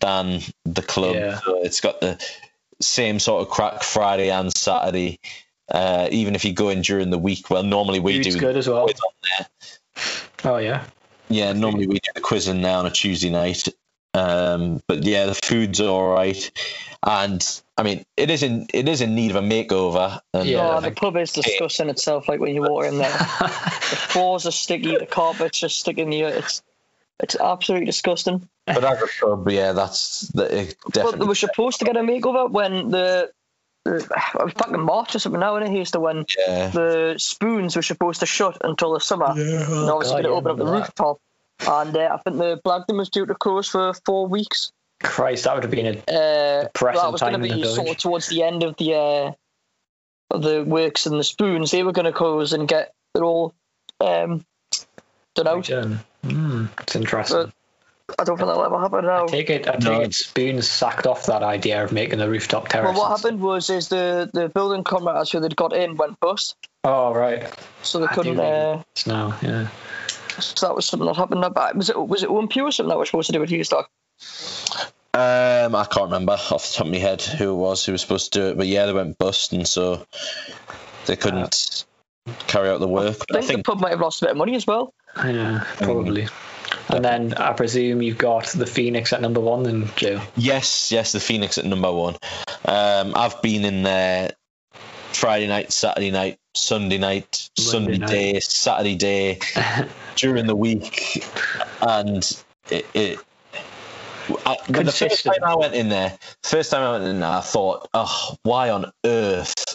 than the club. Yeah. So it's got the same sort of crack Friday and Saturday. Uh, even if you go in during the week, well, normally we Food's do. good as well. on there. Oh yeah. Yeah, normally we do the quiz in now on a Tuesday night. Um, but yeah, the food's all right, and I mean, it is in it is in need of a makeover. And, Yeah. uh, the pub is disgusting itself. Like when you walk in there, [LAUGHS] the floors are sticky, the carpet's just sticking here. It's it's absolutely disgusting. but as a pub, yeah, that's the, it But they were supposed to get a makeover when the, the [SIGHS] I was back in March or something now, and here's the when Yeah, the spoons were supposed to shut until the summer. and obviously God, they yeah, open up the that. rooftop. And uh, I think the Blagdon was due to close for four weeks. Christ, that would have been a Uh, Depressing that was going to time in the be sort village. of towards the end of the uh, of the works and the spoons. They were going to close and get it all um, done out. done. Mm, it's interesting. I don't think that'll ever happen now. take it. I take No. it. Spoons sacked off that idea of making the rooftop terrace. Well, what happened was is the the building contractors who they'd got in went bust, Oh right. so they I couldn't. Uh, now. Yeah. so that was something that happened. But was it was it Olympia or something that was supposed to do with Houston? um, I can't remember off the top of my head who it was who was supposed to do it, but yeah, they went bust, and so they couldn't carry out the work. I But I think, think the pub might have lost a bit of money as well. Yeah. Probably. And then I presume you've got the Phoenix at number one, then Joe. yes, yes, the Phoenix at number one. Um, I've been in there Friday night, Saturday night, Sunday night, Sunday night. day, Saturday day, [LAUGHS] during the week, and it. it I, the first time I went in there, first time I went in there, I thought, oh, why on earth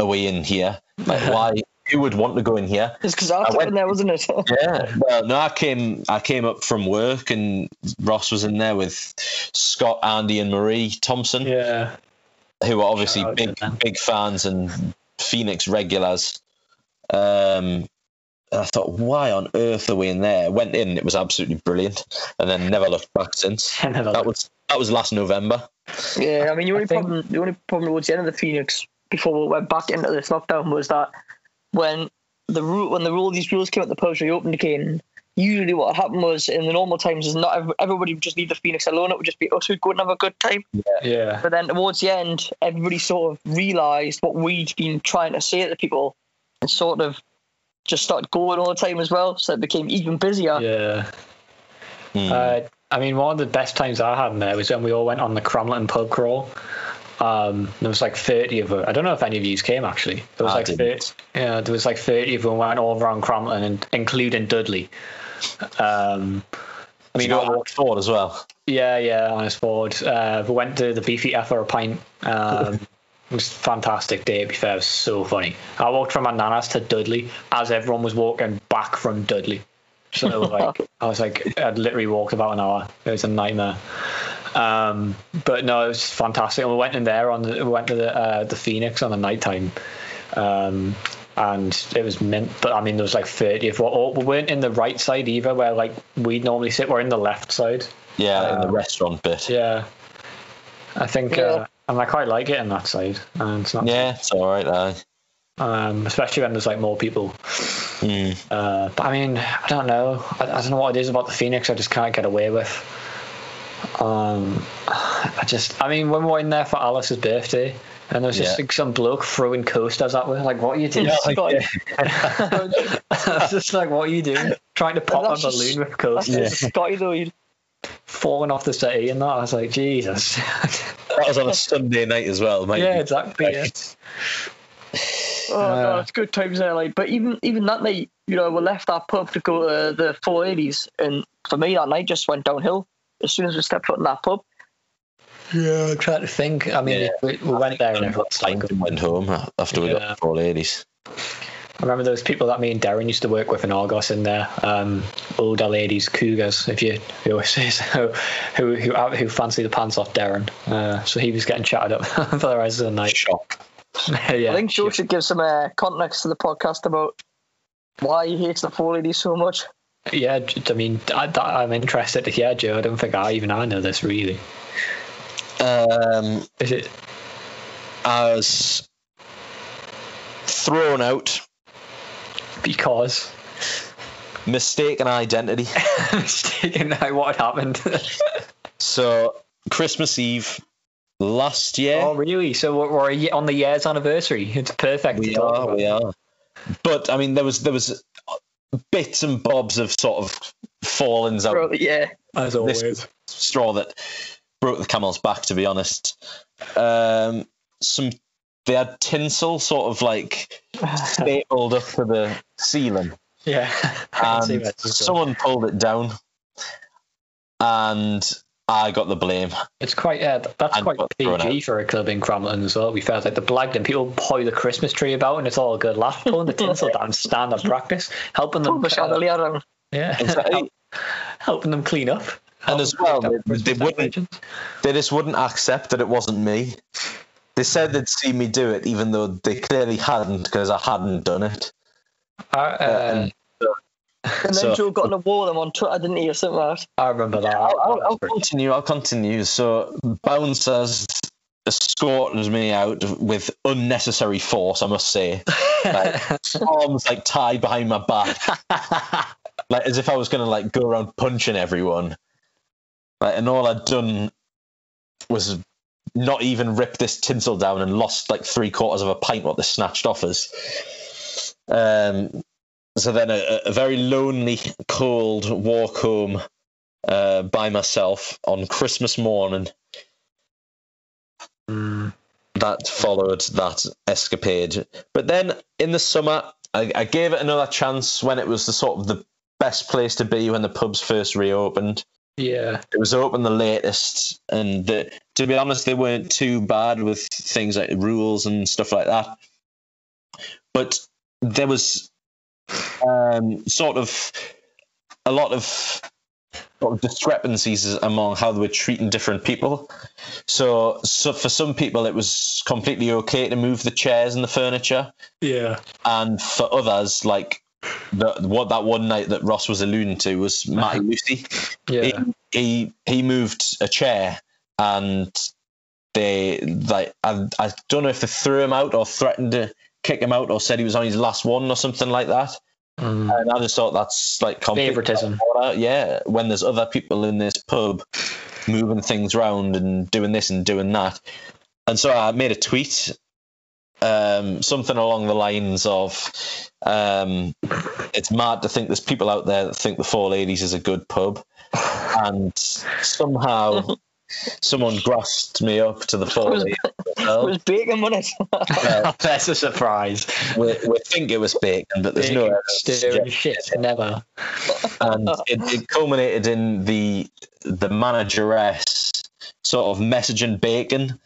are we in here? Like, why? Who would want to go in here? It's because I was went- in there, wasn't it? [LAUGHS] Yeah. Well, no, I came. I came up from work, and Ross was in there with Scott, Andy, and Marie Thompson, yeah. who are obviously Shout big, big fans and Phoenix regulars. Um, and I thought, why on earth are we in there? Went in, it was absolutely brilliant, and then never looked back since. [LAUGHS] Never That looked was that was last November. Yeah, I mean, the only think- problem, the only problem towards the end of the Phoenix before we went back into this lockdown was that when the rule, when the rule, these rules came out, the pubs reopened again. Usually, what happened was in the normal times is not everybody would just leave the Phoenix alone. It would just be us who'd go and have a good time. Yeah. yeah. But then towards the end, everybody sort of realised what we'd been trying to say to people, and sort of just started going all the time as well. So it became even busier. Yeah. Hmm. Uh, I mean, one of the best times I had in there was when we all went on the Cromlin pub crawl. Um, there was like 30 of us. I don't know if any of you came actually. There was I like 30, didn't. yeah, there was like 30 of them went all around Cromlin, and including Dudley. Um, I mean, you I got walked, forward as well. yeah, yeah, on his forward. Uh, we went to the Beefy for a pint. Um, [LAUGHS] it was a fantastic day. To be fair, it was so funny. I walked from my nana's to Dudley as everyone was walking back from Dudley. So like, [LAUGHS] I was like, I'd literally walked about an hour. It was a nightmare. Um, but no, it was fantastic. And we went in there on the, we went to the uh, the Phoenix on the night time. Um, and it was mint, but I mean, there was like 30 of what we weren't in the right side either, where like we'd normally sit. We're in the left side. Yeah, in the Um, restaurant bit. Yeah. I think, Yeah. uh, and I quite like it in that side. And it's not, Yeah, it's all right. Aye. um, especially when there's like more people. Hmm. Uh, but I mean, I don't know. I, I don't know what it is about the Phoenix. I just can't get away with. Um, [SIGHS] I just, I mean, when we were in there for Alice's birthday, and there was just Yeah. like some bloke throwing coasters at her. Like, what are you doing? Scott- [LAUGHS] [LAUGHS] I was just like, what are you doing? Trying to pop a That's just- balloon with That's coasters, just Scotty though. He'd- falling off the city and that. I was like, Jesus. That was on a Sunday night as well, mate. yeah, exactly. Yeah. Oh Uh, no, it's good times there. Like, but even even that night, you know, we left that pub to go to the 480s, and for me that night just went downhill as soon as we stepped foot in that pub. Yeah, I'm trying to think. I mean, Yeah. we, we went there and I everyone's like, and went home after we Yeah. got four ladies. I remember those people that me and Darren used to work with in Argos in there, um, older ladies, cougars, if you, if you always [LAUGHS] say so, who who who fancy the pants off Darren. Uh, so he was getting chatted up [LAUGHS] for the rest of the night. Shock. [LAUGHS] yeah, I think Joe should give some uh, context to the podcast about why he hates the four ladies so much. Yeah. I mean, I, I'm interested to hear, Joe. I don't think I even I know this really. Um, Is it? I was thrown out, Because mistaken identity. [LAUGHS] mistaken what happened. [LAUGHS] So Christmas Eve last year. oh, really? So we're, we're a ye- on the year's anniversary. It's perfect. we are, we are. But I mean, there was there was bits and bobs of sort of fallen out Bro, yeah, As always. straw that broke the camel's back. To be honest, um, some they had tinsel sort of like [SIGHS] stapled up to the ceiling, Yeah. [LAUGHS] I can see and where this is going. someone pulled it down, and I got the blame. It's quite yeah, that's And quite PG for a club in Cromlin as well. We felt like the Blagdon people poi the Christmas tree about and it's all a good laugh. Pulling the tinsel down standard practice, helping pull them the chandelier down. yeah, Exactly. [LAUGHS] helping them clean up. And as well, they- they wouldn't- They just wouldn't accept that it wasn't me. They said they'd see me do it, even though they clearly hadn't, because I hadn't done it. I, uh, And then So- Joe got on a wall them on Twitter, didn't he, or something like that? I remember that. I'll, I'll, I'll continue. I'll continue. So bouncers escorted me out with unnecessary force. I must say, like, [LAUGHS] arms like tied behind my back, [LAUGHS] like as if I was going to like go around punching everyone. Like, and all I'd done was not even rip this tinsel down and lost like three quarters of a pint what they snatched off us. Um, so then a, a very lonely, cold walk home uh, by myself on Christmas morning Mm. that followed that escapade. But then in the summer, I, I gave it another chance when it was the sort of the best place to be when the pubs first reopened. Yeah. It was open the latest, and the, to be honest, they weren't too bad with things like rules and stuff like that. But there was um, sort of a lot of sort of discrepancies among how they were treating different people. So, so for some people, it was completely okay to move the chairs and the furniture, Yeah. and for others, like the what that one night that Ross was alluding to was Matty Lucy. Yeah. He, he he moved a chair and they like I, I don't know if they threw him out or threatened to kick him out or said he was on his last one or something like that. Mm. And I just thought that's like Favoritism. Yeah, when there's other people in this pub moving things around and doing this and doing that. And so I made a tweet, um, something along the lines of, um, "It's mad to think there's people out there that think the Four Ladies is a good pub," and somehow [LAUGHS] someone grasped me up to the Four Ladies. It was bacon, wasn't [LAUGHS] it? That's a surprise. We, we think it was bacon, but there's no Bacon, evidence to stirring shit. Never. and it, it culminated in the the manageress sort of messaging Bacon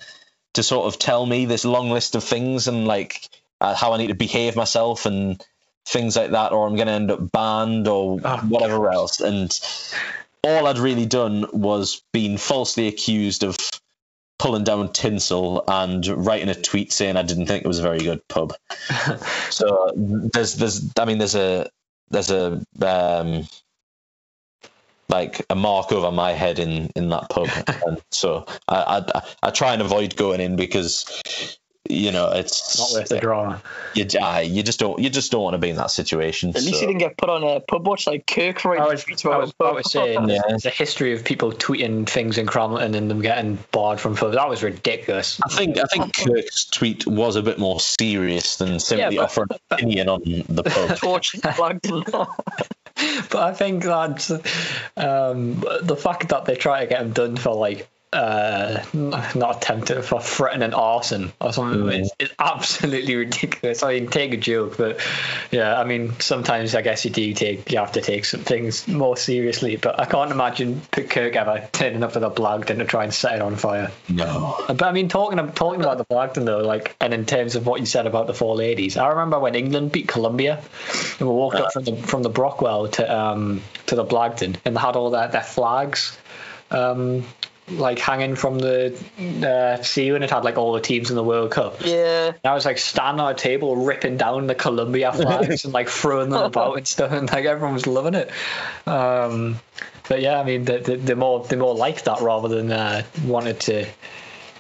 to sort of tell me this long list of things and like uh, how I need to behave myself and things like that, or I'm going to end up banned or Oh, whatever else. And all I'd really done was been falsely accused of pulling down tinsel and writing a tweet saying I didn't think it was a very good pub. [LAUGHS] so there's there's I mean there's a there's a um like a mark over my head in in that pub [LAUGHS] and so I, I I try and avoid going in because you know it's Not worth the drama. you, I- you just don't you just don't want to be in that situation At least so- he didn't get put on a pub watch like Kirk right I was, I was about to say, Yeah. there's a history of people tweeting things in Crampton and then them getting barred from pubs. That was ridiculous. I think I think Kirk's tweet was a bit more serious than simply but- offering an opinion on the pub. [LAUGHS] Torch Blagdon. [LAUGHS] But I think that um, the fact that they try to get him done for like uh, not attempted for threatening arson or something Mm. is, is absolutely [LAUGHS] ridiculous. I mean, take a joke, but yeah, I mean, sometimes I guess you do take you have to take some things more seriously. But I can't imagine put Kirk ever turning up with a Blagden to try and set it on fire. No. But I mean, talking talking about the Blagdon though, like, and in terms of what you said about the four ladies, I remember when England beat Colombia, and we walked up from the from the Brockwell to um to the Blagdon, and they had all their their flags, um, like hanging from the uh, ceiling. It had like all the teams in the World Cup. yeah. And I was like standing on a table ripping down the Colombia [LAUGHS] flags and like throwing them about and stuff, and like everyone was loving it. Um, but yeah, I mean, the, the, the more the more like that rather than uh, wanted to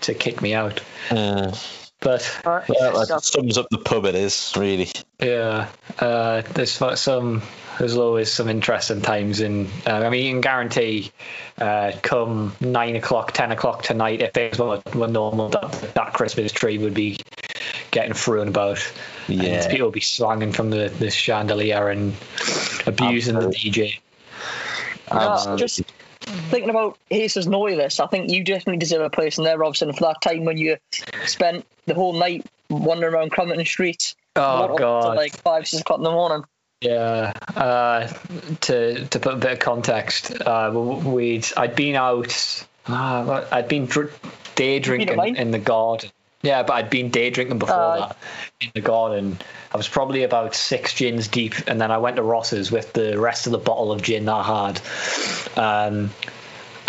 to kick me out. Uh, But well, that sums up the pub. It is really. yeah, uh, there's fu- some. There's always some interesting times in. Uh, I mean, you can guarantee, uh, come nine o'clock, ten o'clock tonight, if things were, were normal, that, that Christmas tree would be getting thrown about. Yeah. And people would be swinging from the, the chandelier and abusing the DJ. Uh, just thinking about Jesus Noilist, I think you definitely deserve a place in there, Robson, for that time when you spent the whole night wandering around Crampton streets. Oh Not up god. Like five, six o'clock in the morning. Yeah. Uh, to to put a bit of context, uh, we'd I'd been out. Uh, I'd been dr- day drinking wine? in the garden. Yeah, but I'd been day drinking before Uh, that in the garden. I was probably about six gins deep, and then I went to Ross's with the rest of the bottle of gin that I had. Um,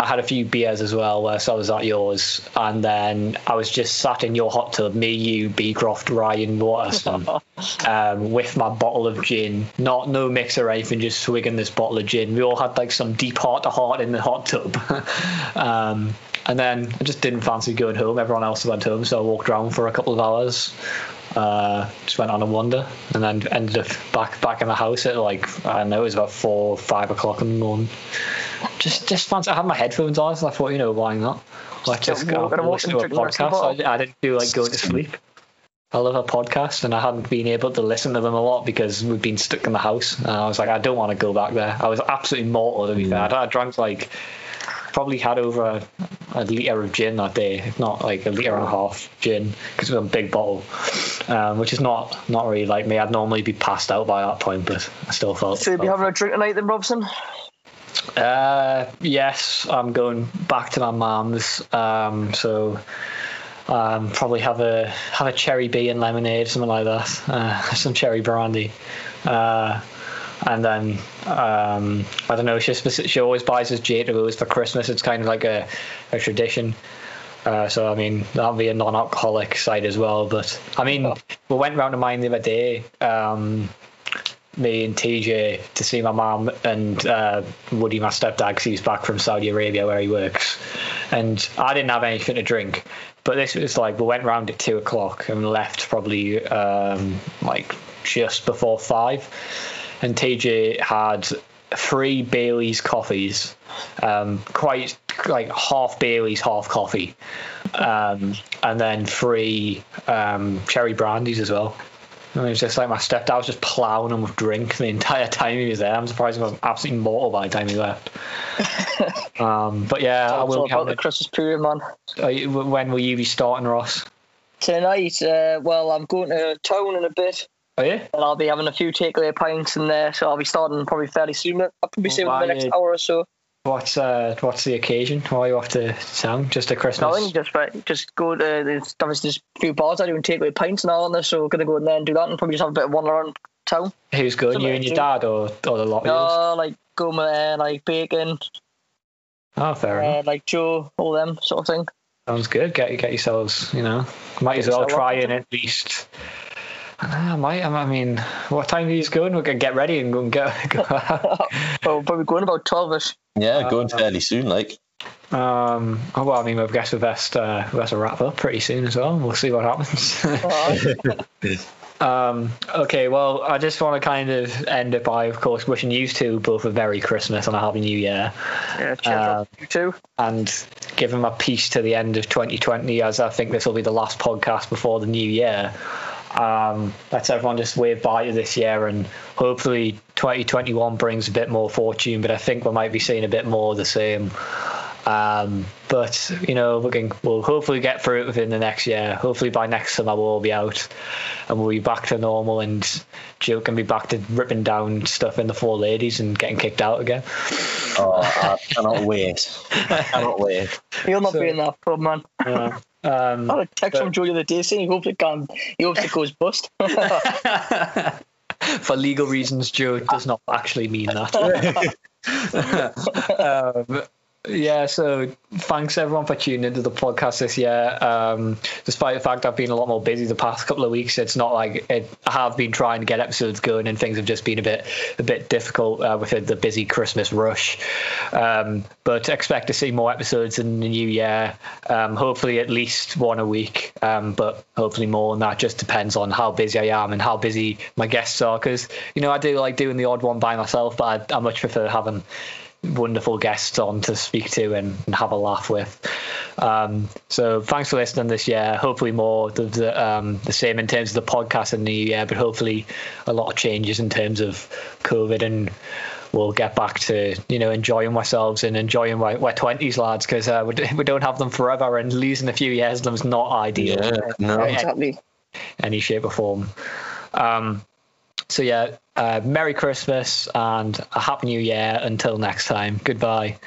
I had a few beers as well, where so I was at yours, and then I was just sat in your hot tub, me, you, Beecroft, Ryan, Waterson, [LAUGHS] um, with my bottle of gin. Not no mix or anything, just swigging this bottle of gin. We all had like some deep heart to heart in the hot tub. [LAUGHS] um, and then I just didn't fancy going home. Everyone else went home, so I walked around for a couple of hours. Uh, just went on a wander, and then ended up back back in the house at like I don't know, it was about four, five o'clock in the morning. Just just fancy. I had my headphones on, so I thought, you know, why not? Let's Just just walk- go gonna listen to a drink the rest of the podcast. I, I didn't feel like going to sleep. I love a podcast, and I hadn't been able to listen to them a lot because we've been stuck in the house. And I was like, I don't want to go back there. I was absolutely mortal to be fair. I, I drank like probably had over a, a liter of gin that day, if not like a liter and a half gin, because it was a big bottle, um, which is not not really like me. I'd normally be passed out by that point, but I still felt. So you'll be having a drink tonight then, Robson? Uh, yes, I'm going back to my mum's. Um, so um, probably have a have a Cherry B and lemonade, something like that. Uh, [LAUGHS] some cherry brandy. Uh, and then um, I don't know. She she always buys us J2Os for Christmas. It's kind of like a, a tradition. Uh, so I mean that'll be a non-alcoholic side as well. But I mean we went round to mine the other day. Um, me and TJ to see my mum and uh, Woody, my stepdad, because he's back from Saudi Arabia where he works. And I didn't have anything to drink, but this was like we went round at two o'clock and left probably um, like just before five. And TJ had three Bailey's coffees, um, quite like half Bailey's, half coffee, um, and then three um, cherry brandies as well. And it was just like my stepdad was just ploughing him with drink the entire time he was there. I'm surprised he wasn't absolutely mortal by the time he left. [LAUGHS] um, but yeah, I will about the. Christmas period, man. Are you- When will you be starting, Ross? Tonight, uh, well, I'm going to town in a bit, Are you? and I'll be having a few takeaway pints in there, so I'll be starting probably fairly soon. I'll probably say within the next hour or so. What's uh, what's the occasion? Why are you off to town? Just a Christmas? Nothing, just right, just go to there's obviously there's a few bars I do and takeaway pints and all on there, so we're gonna go in there and do that and probably just have a bit of wander around town. Who's going? You and your dad, or or the lot of? No, like go uh, like bacon, Oh, fair enough. uh, like Joe, all them sort of thing. Sounds good. Get get yourselves, you know, might as well try and at least. I don't know, I might. I mean, what time are you going? We can get ready and go and go. go [LAUGHS] out. Well, probably going about twelve-ish. Yeah, going fairly soon. Like, um. Oh, well, I mean, I guess we best uh, we best wrap up pretty soon as well. We'll see what happens. [LAUGHS] Um. Okay. Well, I just want to kind of end it by, of course, wishing you two both a Merry Christmas and a Happy New Year. yeah, cheers, Um, you too. and give him a piece to the end of 2020 as I think this will be the last podcast before the new year. Um, let's everyone just wave bye to this year and hopefully 2021 brings a bit more fortune, but I think we might be seeing a bit more of the same. Um, but you know, can, we'll hopefully get through it within the next year. Hopefully by next summer we'll all be out and we'll be back to normal and Jill can be back to ripping down stuff in the four ladies and getting kicked out again. Oh, I cannot wait. I cannot wait. He'll not so- be in that pub, man. Uh, [LAUGHS] um, I had a text from Joe the other day saying he hopes it can. He hopes it goes bust. [LAUGHS] For legal reasons, Joe does not actually mean that. [LAUGHS] um, yeah, so thanks everyone for tuning into the podcast this year. Um, despite the fact I've been a lot more busy the past couple of weeks, it's not like it, I have been trying to get episodes going, and things have just been a bit a bit difficult uh, with the busy Christmas rush. Um, but expect to see more episodes in the new year. Um, hopefully, at least one a week, um, but hopefully more. And that just depends on how busy I am and how busy my guests are. Because you know, I do like doing the odd one by myself, but I, I much prefer having wonderful guests on to speak to and, and have a laugh with. Um, so thanks for listening this year. Hopefully more the the, um, the same in terms of the podcast in the new year, but hopefully a lot of changes in terms of COVID and we'll get back to you know enjoying ourselves and enjoying our, my 20s lads because uh, we, we don't have them forever and losing a few years of them is not ideal Yeah, no. Exactly. any shape or form. Um, so yeah, uh, Merry Christmas and a Happy New Year. Until next time, goodbye.